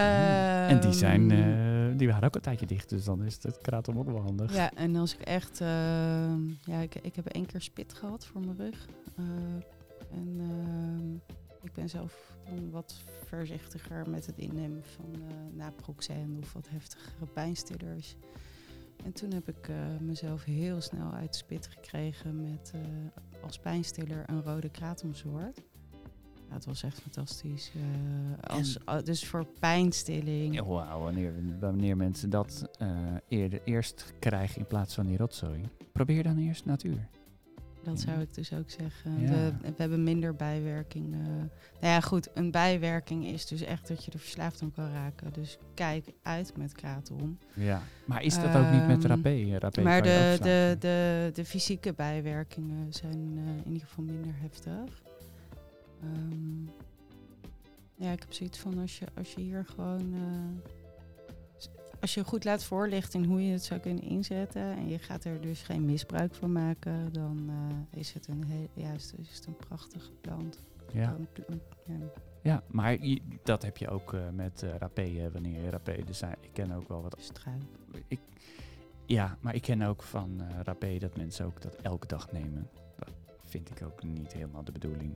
en die zijn, Ehm, eh, die waren ook een tijdje dicht, dus dan is het kratom ook wel handig. Ja, en als ik echt... ehm, ja, ik, ik heb één keer spit gehad voor mijn rug. Eh, en ehm, ik ben zelf wat voorzichtiger met het innemen van eh naproxen of wat heftigere pijnstillers. En toen heb ik mezelf heel snel uit spit gekregen met als pijnstiller een rode kratomsoort. Ja, het was echt fantastisch. Eh, als, ah, dus voor pijnstilling. Wauw, wanneer, wanneer mensen dat eh, eerder, eerst krijgen in plaats van die rotzooi. Probeer dan eerst natuur. Dat zou ik dus ook zeggen. Ja. We, we hebben minder bijwerkingen. Nou ja, goed, een bijwerking is dus echt dat je er verslaafd aan kan raken. Dus kijk uit met kratom. Ja. Maar is dat ook niet met Ehm, rapé? Rapé maar de, de, de, de fysieke bijwerkingen zijn eh, in ieder geval minder heftig. Ehm, ja, ik heb zoiets van als je, als je hier gewoon... eh, als je goed laat voorlichten hoe je het zou kunnen inzetten... en je gaat er dus geen misbruik van maken... dan eh, is het een, heel, juist, is het een prachtige plant. Ja. Ja. ja, maar dat heb je ook eh, met eh rapé, wanneer je rapé... Dus eh, ik ken ook wel wat... Struik. Ik, ja, maar ik ken ook van rapé dat mensen ook dat elke dag nemen. Dat vind ik ook niet helemaal de bedoeling.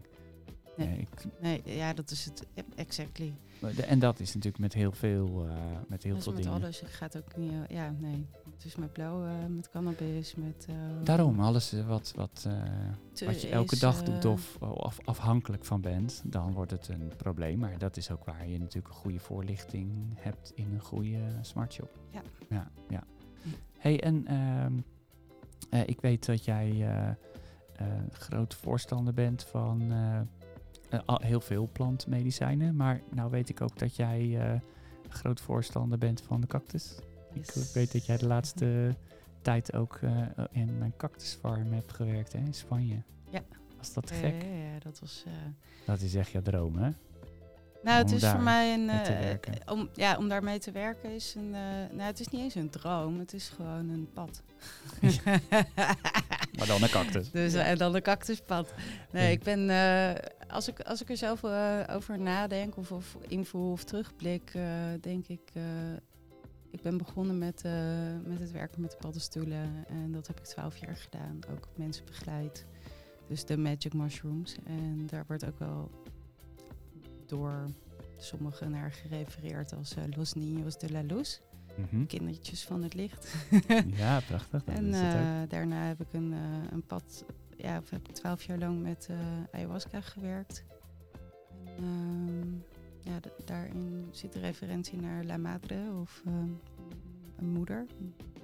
Nee. Ik, Nee, ja, dat is het. Exactly. en dat is natuurlijk met heel veel, eh, met heel Dat veel met dingen. alles. Het gaat ook niet... eh, ja, nee. Het is met blauw, eh, met cannabis, met... eh, Daarom, alles wat, wat, wat je elke is, dag doet of, of afhankelijk van bent, dan wordt het een probleem. Maar dat is ook waar je natuurlijk een goede voorlichting hebt in een goede smartshop. Ja. Ja, ja. Hm. hey, en ehm, eh, ik weet dat jij groot voorstander bent van heel veel plantmedicijnen. Maar nou weet ik ook dat jij eh, groot voorstander bent van de cactus. Ik weet dat jij de laatste tijd ook eh, in mijn cactusfarm hebt gewerkt hè, in Spanje. Ja. Was dat gek? Ja, ja, dat was... eh, Dat is echt jouw droom, hè? Nou, het is voor mij een. eh, om, ja, om daarmee te werken is een. eh, nou, het is niet eens een droom, het is gewoon een pad. Maar dan een cactus. Dus en dan een cactuspad. Nee, Ja. ik ben. eh, als, ik, als ik er zelf eh, over nadenk of, of invoel of terugblik, eh, denk ik. eh, ik ben begonnen met, met het werken met de paddenstoelen. En dat heb ik twaalf jaar gedaan. Ook mensen begeleid. Dus de Magic Mushrooms. En daar wordt ook wel door sommigen naar gerefereerd als Los Niños de la Luz. Mhm. Kindertjes van het licht. Ja, prachtig. En daarna heb ik een, een pad, ja, of heb ik twaalf jaar lang met eh, ayahuasca gewerkt. En, ehm, ja, daarin zit de referentie naar La Madre of ehm, een moeder,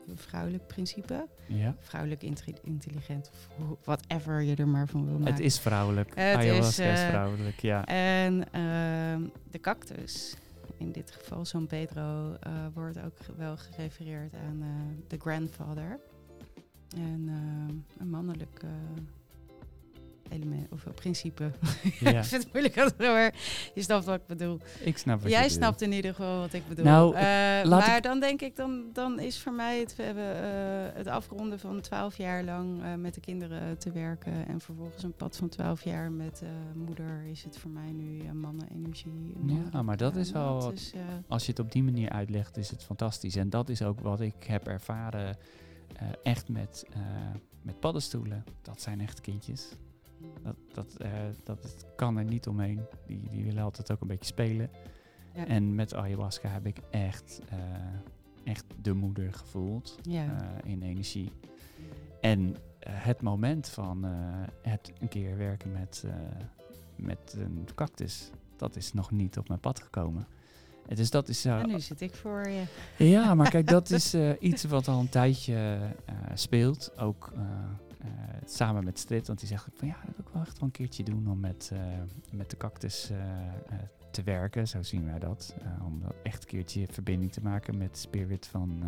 een vrouwelijk principe. Ja. Vrouwelijk intelligent of whatever je er maar van wil maken. Het is vrouwelijk. Het Ayahuasca is, is, eh, vrouwelijk, ja. En ehm, de cactus, in dit geval San Pedro, eh, wordt ook wel gerefereerd aan de grandfather. En ehm, een mannelijk, eh, element of principe. Ja, ik vind het moeilijk als maar je snapt wat ik bedoel. ik snap wat Jij je snapt in ieder geval wat ik bedoel. Nou, Eh, maar ik- dan denk ik, dan, dan is voor mij het, we hebben, eh, het afronden van 12 jaar lang eh, met de kinderen te werken. En vervolgens een pad van 12 jaar met eh, moeder is het voor mij nu mannenenergie. Ja, maar dat is wel- Dus, eh, Als je het op die manier uitlegt, is het fantastisch. En dat is ook wat ik heb ervaren eh, echt met, eh, met paddenstoelen. Dat zijn echt kindjes. Dat, dat, eh, dat kan er niet omheen. Die, die willen altijd ook een beetje spelen. Ja. En met ayahuasca heb ik echt, echt de moeder gevoeld ja. in energie. En het moment van het een keer werken met, met een cactus, dat is nog niet op mijn pad gekomen. En dus dat is... eh, en nu zit ik voor je. ja, maar kijk, dat is eh, iets wat al een tijdje eh, speelt. Ook samen met Strit, want die zegt van ja, dat wil ik wel echt wel een keertje doen om met, met de cactus te werken. Zo zien wij dat. Om dat echt een keertje verbinding te maken met de spirit van,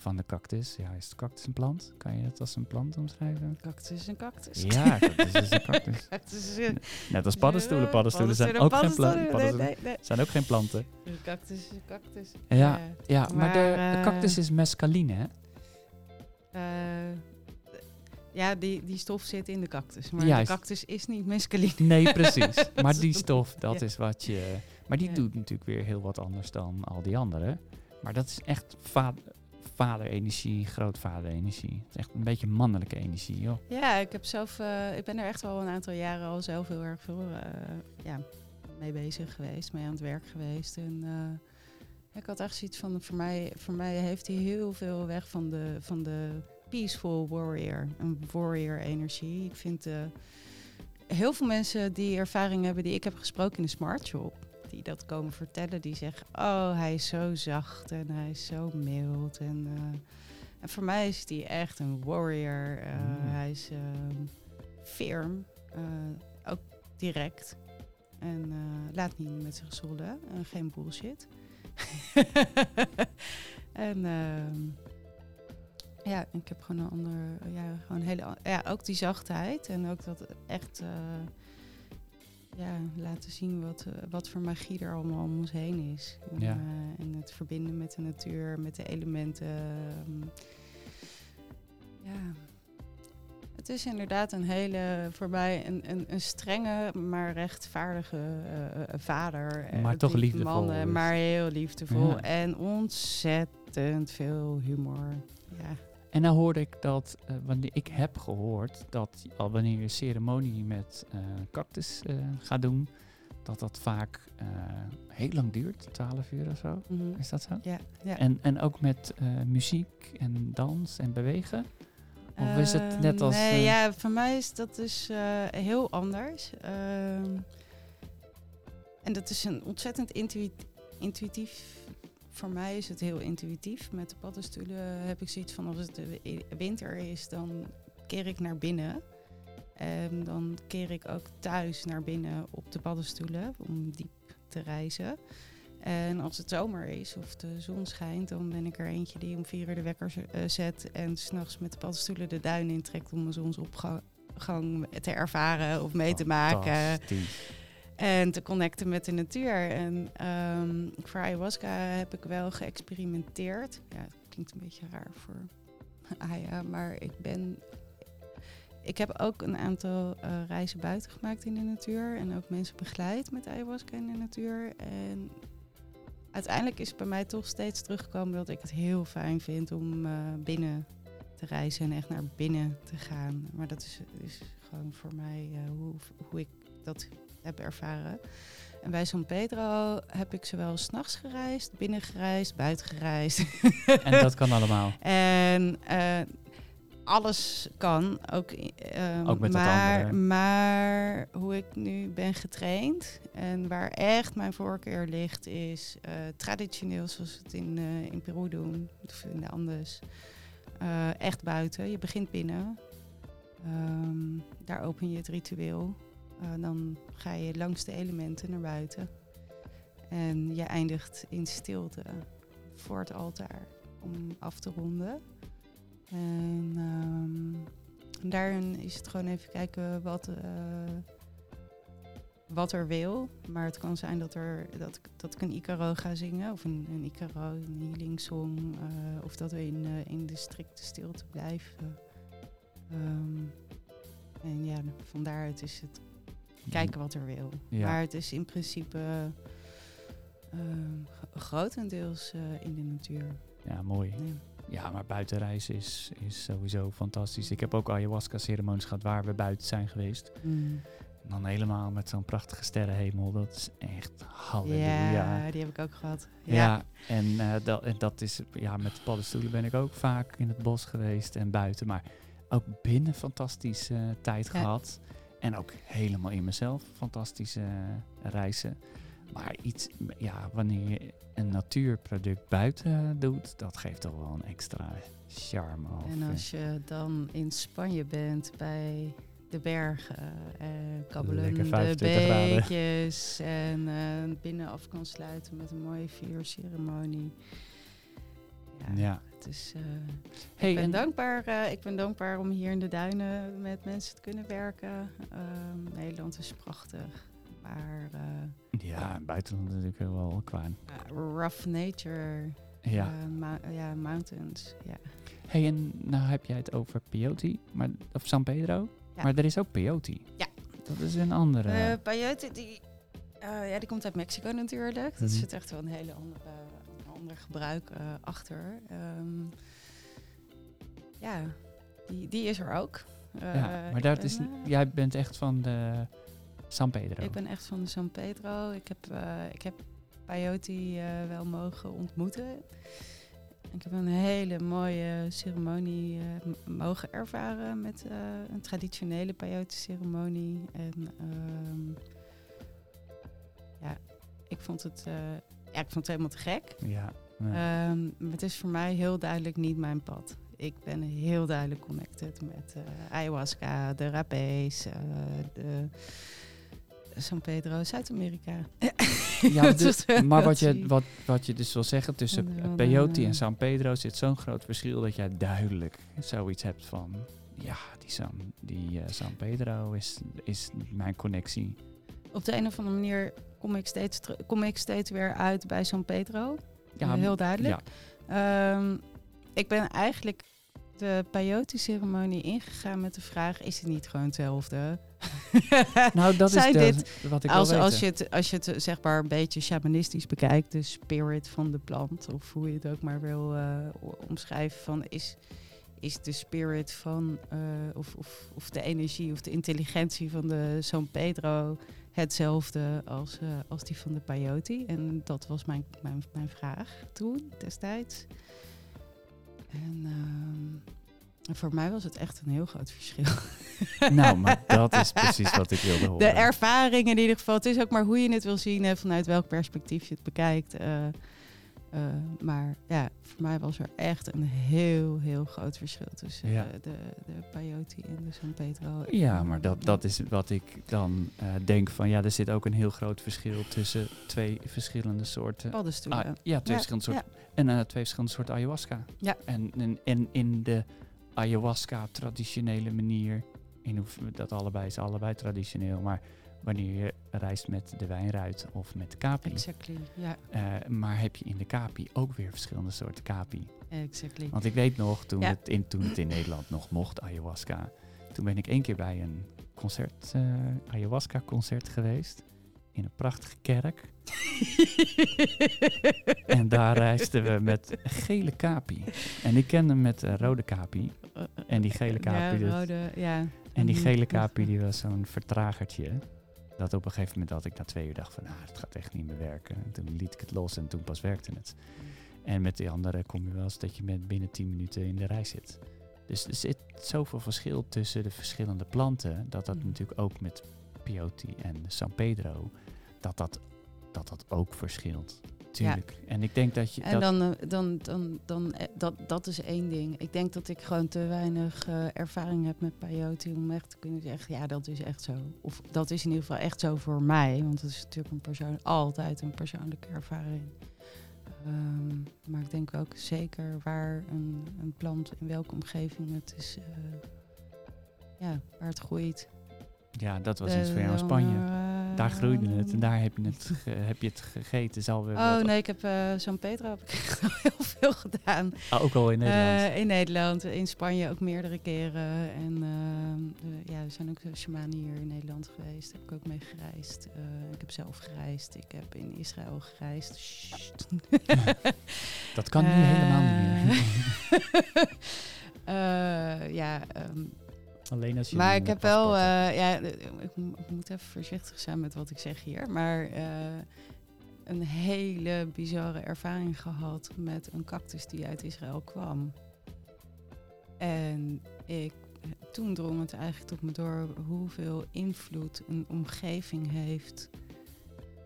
van de cactus. Ja, is de cactus een plant? Kan je het als een plant omschrijven? Cactus is een cactus. Ja, cactus is een cactus. Cactus is een- Net als paddenstoelen. Paddenstoelen zijn ook geen, pla- paddenstoelen, paddenstoelen nee, nee, zijn ook geen planten. Een cactus is een cactus. Ja, Ja, maar, de, Maar, de eh, cactus is mescaline, hè? Eh, ja, die, die stof zit in de cactus. Maar Juist. de cactus is niet mescaline. Nee, precies. Maar die stof, dat ja. is wat je... Maar die Ja. doet natuurlijk weer heel wat anders dan al die andere. Maar dat is echt vaderenergie, grootvaderenergie. Het is echt een beetje mannelijke energie, joh. Ja, ik, heb zelf, eh, ik ben er echt al een aantal jaren al zelf heel erg veel eh, ja, mee bezig geweest, mee aan het werk geweest. En eh, ik had echt zoiets van, voor mij, voor mij heeft hij heel veel weg van de, van de peaceful warrior, een warrior energie. Ik vind heel veel mensen die ervaring hebben die ik heb gesproken in de Smart Shop, die dat komen vertellen, die zeggen, oh hij is zo zacht en hij is zo mild en... eh, en voor mij is hij echt een warrior. eh, Mm. Hij is ehm, firm, eh, ook direct. En laat niet met zich zollen. en geen bullshit. en ehm, ja, ik heb gewoon een ander, ja, gewoon hele, ja, ook die zachtheid en ook dat echt, ja, laten zien wat, eh, wat voor magie er allemaal om ons heen is. En, Ja. eh, en het verbinden met de natuur, met de elementen. ehm, ja, het is inderdaad een hele, voor mij een, een, een strenge, maar rechtvaardige eh, vader. Maar toch liefdevol Mannen, maar heel liefdevol Ja. en ontzettend veel humor. Ja. En dan hoorde ik dat, eh, wanneer ik heb gehoord dat al wanneer je ceremonie met eh, cactus eh, gaat doen, dat dat vaak heel lang duurt, 12 uur of zo. Mhm. Is dat zo? Ja, ja. En, en ook met muziek en dans en bewegen? Of is het net Ehm, als... Nee, ja, voor mij is dat dus heel anders. Ehm, en dat is een ontzettend intuï- intuïtief... Voor mij is het heel intuïtief. Met de paddenstoelen heb ik zoiets van... als het de winter is, dan keer ik naar binnen. En dan keer ik ook thuis naar binnen op de paddenstoelen... om diep te reizen. En als het zomer is of de zon schijnt, dan ben ik er eentje die om vier uur de wekker eh, zet en s'nachts met de paddenstoelen de duin intrekt om een zonsopgang te ervaren of mee te maken. En te connecten met de natuur. En ehm, voor ayahuasca heb ik wel geëxperimenteerd. Ja, het klinkt een beetje raar voor Aya, maar ik ben. Ik heb ook een aantal eh, reizen buiten gemaakt in de natuur. En ook mensen begeleid met ayahuasca in de natuur. En uiteindelijk is het bij mij toch steeds teruggekomen dat ik het heel fijn vind om eh, binnen te reizen en echt naar binnen te gaan. Maar dat is, is gewoon voor mij eh, hoe, hoe ik dat heb ervaren. En bij San Pedro heb ik zowel s'nachts gereisd, binnen gereisd, buiten gereisd. En dat kan allemaal. En eh, alles kan, ook, Ook met maar, maar hoe ik nu ben getraind en waar echt mijn voorkeur ligt, is eh, traditioneel zoals we het in, eh, in Peru doen, of in de Andes. Eh, echt buiten, je begint binnen. Ehm, daar open je het ritueel. Eh, dan ga je langs de elementen naar buiten. En je eindigt in stilte voor het altaar om af te ronden. En ehm, daarin is het gewoon even kijken wat, eh, wat er wil. Maar het kan zijn dat, er, dat, dat ik een Icaro ga zingen. Of een, een Icaro, een healing song. eh, of dat we in, in de strikte stilte blijven. Ehm, en ja, van daaruit is het kijken wat er wil. Ja. Maar het is in principe g- grotendeels eh, in de natuur. Ja, mooi. Ja. Ja, maar buitenreizen is, is sowieso fantastisch. Ik heb ook ayahuasca-ceremonies gehad waar we buiten zijn geweest. Mm. En dan helemaal met zo'n prachtige sterrenhemel. Dat is echt halleluja. Ja, die heb ik ook gehad. Ja, Ja, en, eh, dat, en dat is, ja, met de paddenstoelen ben ik ook vaak in het bos geweest en buiten. Maar ook binnen fantastische eh, tijd Ja. gehad. En ook helemaal in mezelf fantastische eh, reizen. Maar iets, ja, wanneer je een natuurproduct buiten doet, dat geeft toch wel een extra charme. En eh, als je dan in Spanje bent bij de bergen, eh, 25 graden. beekjes en eh, binnen af kan sluiten met een mooie vuurceremonie. Ja, ja. Is, eh, Hey, ik, ben en- dankbaar, eh, ik ben dankbaar om hier in de duinen met mensen te kunnen werken. Ehm, Nederland is prachtig, maar eh, ja, en buitenland natuurlijk wel qua. rough nature, Ja. ja, mountains, ja. Hey, en nou heb jij het over peyote, maar, of San Pedro. Ja. Maar er is ook peyote. Ja. Dat is een andere. Peyote, die, ja, die komt uit Mexico natuurlijk. Dat Mhm. zit echt wel een hele andere, gebruik eh, achter. Ehm, ja, die, die is er ook. Eh, ja, maar ik dat is, eh, jij bent echt van de San Pedro. Ik ben echt van de San Pedro. Ik heb, eh, ik heb peyote eh, wel mogen ontmoeten. Ik heb een hele mooie ceremonie eh, mogen ervaren met eh, een traditionele peyote-ceremonie. En ehm, ja, ik vond het, eh, ja, ik vond het helemaal te gek. Ja. ja. Ehm, maar het is voor mij heel duidelijk niet mijn pad. Ik ben heel duidelijk connected met eh, ayahuasca, de rapés, eh, de San Pedro, Zuid-Amerika. Ja, wel maar wat je, wat, wat je dus wil zeggen, tussen En dan, peyote eh, en San Pedro zit zo'n groot verschil dat jij duidelijk zoiets hebt van, ja, die San, die, eh, San Pedro is, is mijn connectie. Op de een of andere manier kom ik steeds, kom ik steeds weer uit bij San Pedro. Ja, heel duidelijk. Ja, Ehm, ik ben eigenlijk de peyote-ceremonie ingegaan met de vraag... is het niet gewoon hetzelfde? nou dat is de, dit wat ik als, als, je het, als je het eh, zeg maar een beetje shamanistisch bekijkt, de spirit van de plant, of hoe je het ook maar wil eh, omschrijven, van is, is de spirit van, eh, of, of, of de energie of de intelligentie van de San Pedro hetzelfde als, eh, als die van de peyote? En dat was mijn, mijn, mijn vraag toen, destijds. En ehm, voor mij was het echt een heel groot verschil. Nou, maar dat is precies wat ik wilde horen. De ervaring in ieder geval. Het is ook maar hoe je het wil zien en vanuit welk perspectief je het bekijkt. Eh, eh, maar ja, voor mij was er echt een heel, heel groot verschil tussen Ja. eh, de, de peyote en de San Pedro. Ja, maar dat, dat is wat ik dan eh, denk van, ja, er zit ook een heel groot verschil tussen twee verschillende soorten. Paddenstoelen. Ah, ja, twee Ja, verschillende soorten. En eh, twee verschillende soorten ayahuasca. Ja. En, en, en in de ayahuasca traditionele manier, in dat allebei is allebei traditioneel, maar wanneer je reist met de wijnruit of met de kapi, Exactly. Ja, eh, maar heb je in de kapi ook weer verschillende soorten kapi. exactly. Want ik weet nog, toen, Ja. het, in, toen het in Nederland nog mocht, ayahuasca, toen ben ik één keer bij een concert, eh, ayahuasca concert geweest, in een prachtige kerk. En daar reisden we met gele kapi. En ik kende hem met rode kapi. En die gele kapi, Ja, rode, ja. En die gele kapi die was zo'n vertragertje. Dat op een gegeven moment dat ik na twee uur dacht van, nou, het gaat echt niet meer werken. En toen liet ik het los en toen pas werkte het. En met die andere kom je wel eens dat je met binnen 10 minuten in de rij zit. Dus er zit zoveel verschil tussen de verschillende planten, dat dat Mhm. natuurlijk ook met peyote en San Pedro, dat dat, dat, dat ook verschilt. Tuurlijk. En ik denk dat je En dat, dan, eh, dan, dan, dan eh, dat, dat is één ding. Ik denk dat ik gewoon te weinig eh, ervaring heb met peyote om echt te kunnen zeggen, ja, dat is echt zo. Of dat is in ieder geval echt zo voor mij, want het is natuurlijk een persoon, altijd een persoonlijke ervaring. Ehm, maar ik denk ook zeker waar een, een plant, in welke omgeving het is, eh, ja, waar het groeit. Ja, dat was iets Eh, voor jou in Spanje. Daar groeide het en daar heb je het, heb je het gegeten. Is alweer Oh nee, ik heb eh San Pedro heb ik heel veel gedaan. Ah, ook al in Nederland. Eh, in Nederland, in Spanje ook meerdere keren. En eh, ja, er zijn ook shamanen hier in Nederland geweest. Daar heb ik ook mee gereisd. Ik heb zelf gereisd. Ik heb in Israël gereisd. Dat kan nu helemaal niet meer. Ja, ehm, Alleen als je maar ik heb wel, eh, ja, ik, mo- ik moet even voorzichtig zijn met wat ik zeg hier. Maar eh, een hele bizarre ervaring gehad met een cactus die uit Israël kwam. En ik, toen drong het eigenlijk tot me door hoeveel invloed een omgeving heeft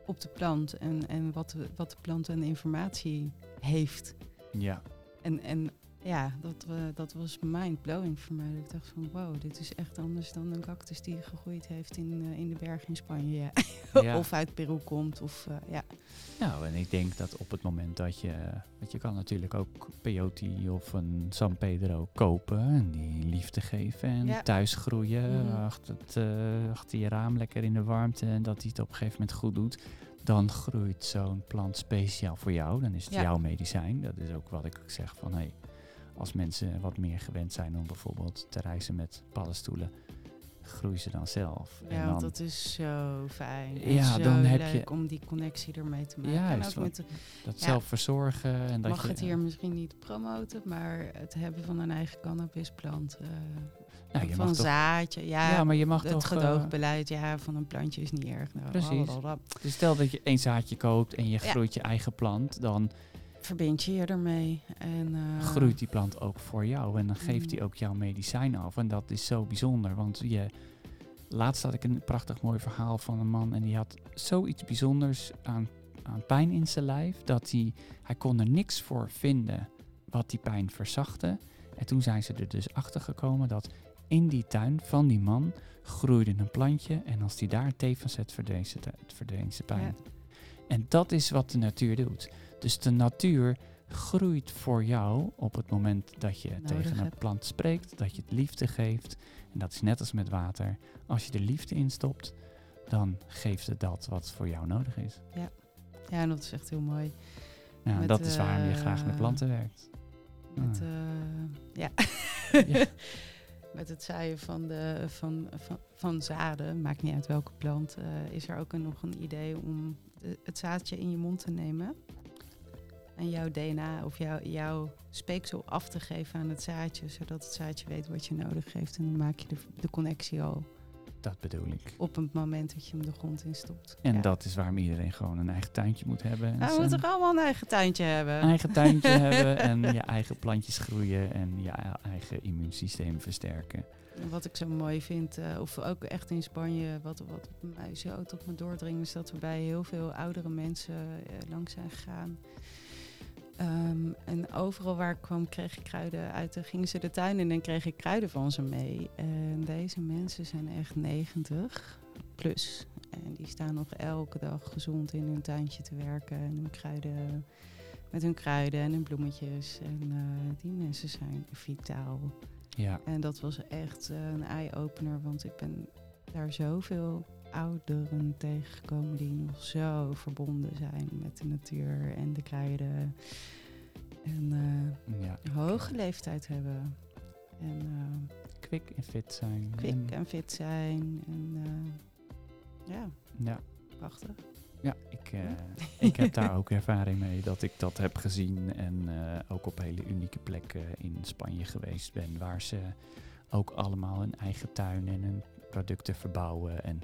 op de plant. En, en wat, de- wat de plant aan informatie heeft. Ja, En, en ja, dat, eh, dat was mind-blowing voor mij. Ik dacht van, wow, dit is echt anders dan een cactus die gegroeid heeft in, eh, in de bergen in Spanje. Ja. Ja. of uit Peru komt. Of, eh, ja. nou en ik denk dat op het moment dat je... Want je kan natuurlijk ook peyote of een San Pedro kopen. En die liefde geven en Ja. thuis groeien. Mhm. achter, het, achter je raam lekker in de warmte. En dat hij het op een gegeven moment goed doet. Dan groeit zo'n plant speciaal voor jou. Dan is het Ja. jouw medicijn. Dat is ook wat ik zeg van... Hey, als mensen wat meer gewend zijn om bijvoorbeeld te reizen met paddenstoelen... groeien ze dan zelf. ja, en want dan, dat is zo fijn. Ja, zo dan heb je- om die connectie ermee te maken. Juist, en ook met de, dat ja. zelf verzorgen. En dat mag je, het hier misschien niet promoten, maar het hebben van een eigen cannabisplant. nou, je van toch, zaadje, ja. ja, maar je mag het toch... eh, gedoogbeleid ja, van een plantje is niet erg. Nou, Precies. blablabla. dus stel dat je één zaadje koopt en je groeit je eigen plant, dan Verbind je je ermee. En, eh, groeit die plant ook voor jou. En dan geeft Mm. hij ook jouw medicijn af. En dat is zo bijzonder, want je... Laatst had ik een prachtig mooi verhaal van een man en die had zoiets bijzonders aan, aan pijn in zijn lijf, dat hij, hij kon er niks voor vinden wat die pijn verzachtte. En toen zijn ze er dus achter gekomen dat in die tuin van die man groeide een plantje en als die daar thee van zet, verdween ze, pijn. Ja. En dat is wat de natuur doet. Dus de natuur groeit voor jou op het moment dat je Nodig tegen een hebt. plant spreekt, dat je het liefde geeft. En dat is net als met water. Als je de liefde instopt, dan geeft het dat wat voor jou nodig is. Ja, en dat is echt heel mooi. Met, dat is waarom je graag met eh, planten werkt. Met, Ah. eh, ja. Ja. Met het zaaien van, de, van, van, van zaden, maakt niet uit welke plant, eh, is er ook een, nog een idee om het zaadje in je mond te nemen. En jouw DNA of jouw, jouw speeksel af te geven aan het zaadje, zodat het zaadje weet wat je nodig heeft. En dan maak je de, de connectie al Dat bedoel ik. op het moment dat je hem de grond instopt. En ja. dat is waarom iedereen gewoon een eigen tuintje moet hebben. En Nou, we moeten toch allemaal een eigen tuintje hebben? eigen tuintje hebben en je eigen plantjes groeien en je eigen immuunsysteem versterken. En Wat ik zo mooi vind, eh, of ook echt in Spanje, wat, wat mij zo tot me doordringt, is dat we bij heel veel oudere mensen eh, langs zijn gegaan. Ehm, en overal waar ik kwam, kreeg ik kruiden uit. Dan gingen ze de tuin in en kreeg ik kruiden van ze mee. En deze mensen zijn echt 90 plus. En die staan nog elke dag gezond in hun tuintje te werken. En hun kruiden, met hun kruiden en hun bloemetjes. En eh, die mensen zijn vitaal. Ja, En dat was echt eh, een eye-opener, want ik ben daar zoveel ouderen tegengekomen die nog zo verbonden zijn met de natuur en de kruiden. En eh, ja. hoge leeftijd hebben. En eh, Kwik en fit zijn. kwik En- fit zijn. En eh, ja, ja, prachtig. Ja, ik, ik heb daar ook ervaring mee dat ik dat heb gezien en ook op hele unieke plekken in Spanje geweest ben, waar ze ook allemaal hun eigen tuin en hun producten verbouwen en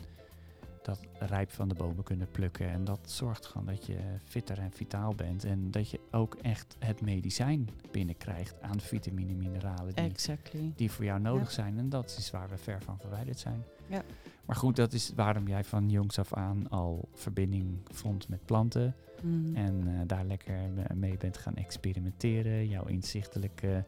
dat rijp van de bomen kunnen plukken. En dat zorgt gewoon dat je fitter en vitaal bent en dat je ook echt het medicijn binnenkrijgt aan vitamine, mineralen die Exactly. die voor jou nodig Ja. zijn. En dat is waar we ver van verwijderd zijn. Ja. Maar goed, dat is waarom jij van jongs af aan al verbinding vond met planten. Mm. En eh, daar lekker me- mee bent gaan experimenteren. Jouw inzichtelijke,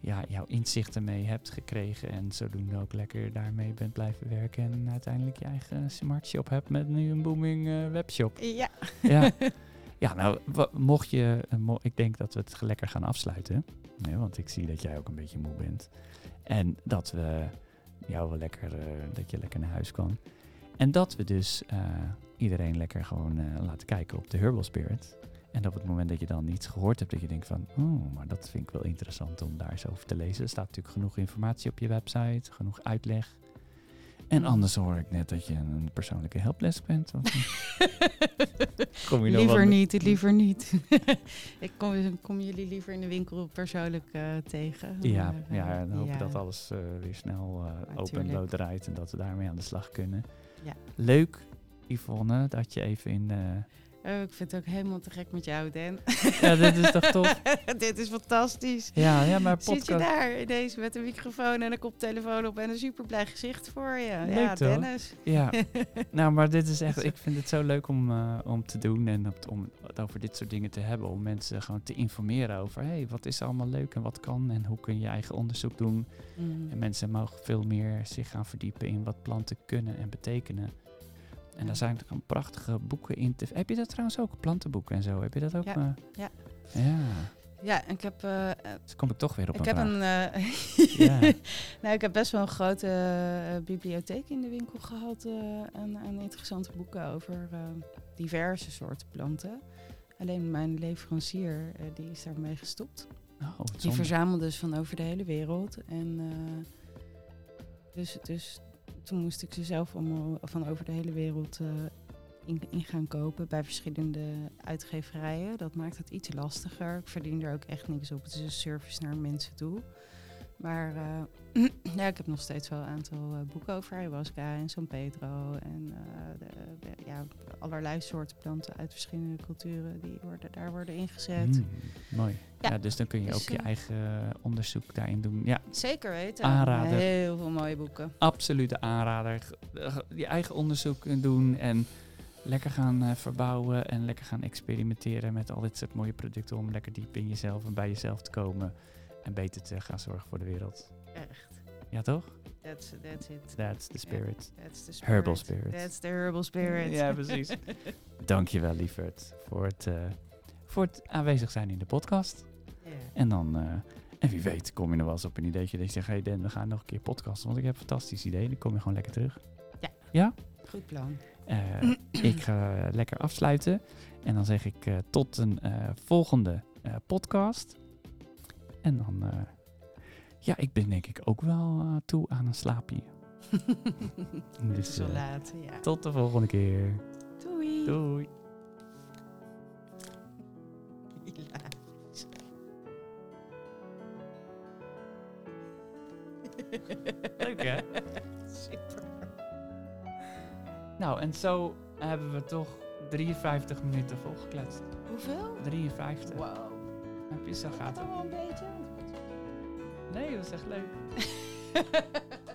ja, jouw inzichten mee hebt gekregen. En zodoende ook lekker daarmee bent blijven werken. En uiteindelijk je eigen smart shop hebt met nu een booming eh, webshop. Ja. Ja. Ja, nou, mocht je, eh, mo- ik denk dat we het lekker gaan afsluiten. Ja, want ik zie dat jij ook een beetje moe bent. En dat we jou wel lekker, eh, dat je lekker naar huis kan. En dat we dus iedereen lekker gewoon laten kijken op de Herbal Spirit. En op het moment dat je dan iets gehoord hebt, dat je denkt van, oh, maar dat vind ik wel interessant om daar eens over te lezen. Er staat natuurlijk genoeg informatie op je website, genoeg uitleg. En anders hoor ik net dat je een persoonlijke helples bent. Kom je liever niet, liever niet. ik kom, kom jullie liever in de winkel persoonlijk eh, tegen. Ja, eh, ja, dan hopen ja. dat alles eh, weer snel open en bloot draait en dat we daarmee aan de slag kunnen. Ja. Leuk, Yvonne, dat je even in... Oh, ik vind het ook helemaal te gek met jou, Dan. Ja, dit is toch tof? Dit is fantastisch. Ja, ja maar Zit je podcast... daar ineens met een microfoon en een koptelefoon op en een super blij gezicht voor je? Leuk, ja, toch? Dennis. Ja, nou, maar dit is echt... Ik vind het zo leuk om, eh, om te doen en op- om het over dit soort dingen te hebben. Om mensen gewoon te informeren over... Hé, hey, wat is allemaal leuk en wat kan en hoe kun je je eigen onderzoek doen. Mm. En mensen mogen veel meer zich gaan verdiepen in wat planten kunnen en betekenen. En daar zijn gewoon prachtige boeken in te... Heb je dat trouwens ook, plantenboeken en zo? Heb je dat ook? Ja, eh? ja. Ja, Ja, ik heb, dus kom ik toch weer op ik een heb vraag. een, Ja. nou, ik heb best wel een grote bibliotheek in de winkel gehad eh aan, aan interessante boeken over diverse soorten planten. Alleen mijn leverancier, die is daarmee gestopt. Oh, Die verzamelde dus van over de hele wereld. En dus, dus toen moest ik ze zelf allemaal van over de hele wereld eh, in, in gaan kopen bij verschillende uitgeverijen. Dat maakt het iets lastiger. Ik verdien er ook echt niks op. Het is een service naar mensen toe. Maar eh, ja, ik heb nog steeds wel een aantal eh, boeken over ayahuasca en San Pedro. En eh, de, ja, allerlei soorten planten uit verschillende culturen die worden, daar worden ingezet. Mm, mooi. Ja. Ja, dus dan kun je Dus, ook je eigen onderzoek daarin doen. Ja, Zeker weten. Aanrader. Heel veel mooie boeken. absolute aanrader. Je eigen onderzoek doen en lekker gaan verbouwen en lekker gaan experimenteren met al dit soort mooie producten om lekker diep in jezelf en bij jezelf te komen en beter te gaan zorgen voor de wereld. Echt. Ja, toch? That's, that's it. That's the spirit. That's the spirit. Herbal spirit. That's the herbal spirit. Ja, precies. Dankjewel, lieverd, voor het, eh, voor het aanwezig zijn in de podcast. Ja. En dan, eh, en wie weet, kom je nog wel eens op een ideetje dat je zegt, hey Dan, we gaan nog een keer podcasten, want ik heb een fantastisch idee. Dan kom je gewoon lekker terug. Goed plan. Eh, ik ga lekker afsluiten. En dan zeg ik eh, tot een eh, volgende eh, podcast. En dan, eh, ja, ik ben denk ik ook wel eh, toe aan een slaapje. Dus, Zo eh, laat, ja. Tot de volgende keer. Doei. Doei. Leuk hè? Super. Nou, en zo hebben we toch 53 minuten volgekletst. Hoeveel? 53. Wow. Heb je zo gaat het? wel een beetje. Nee, dat is echt leuk.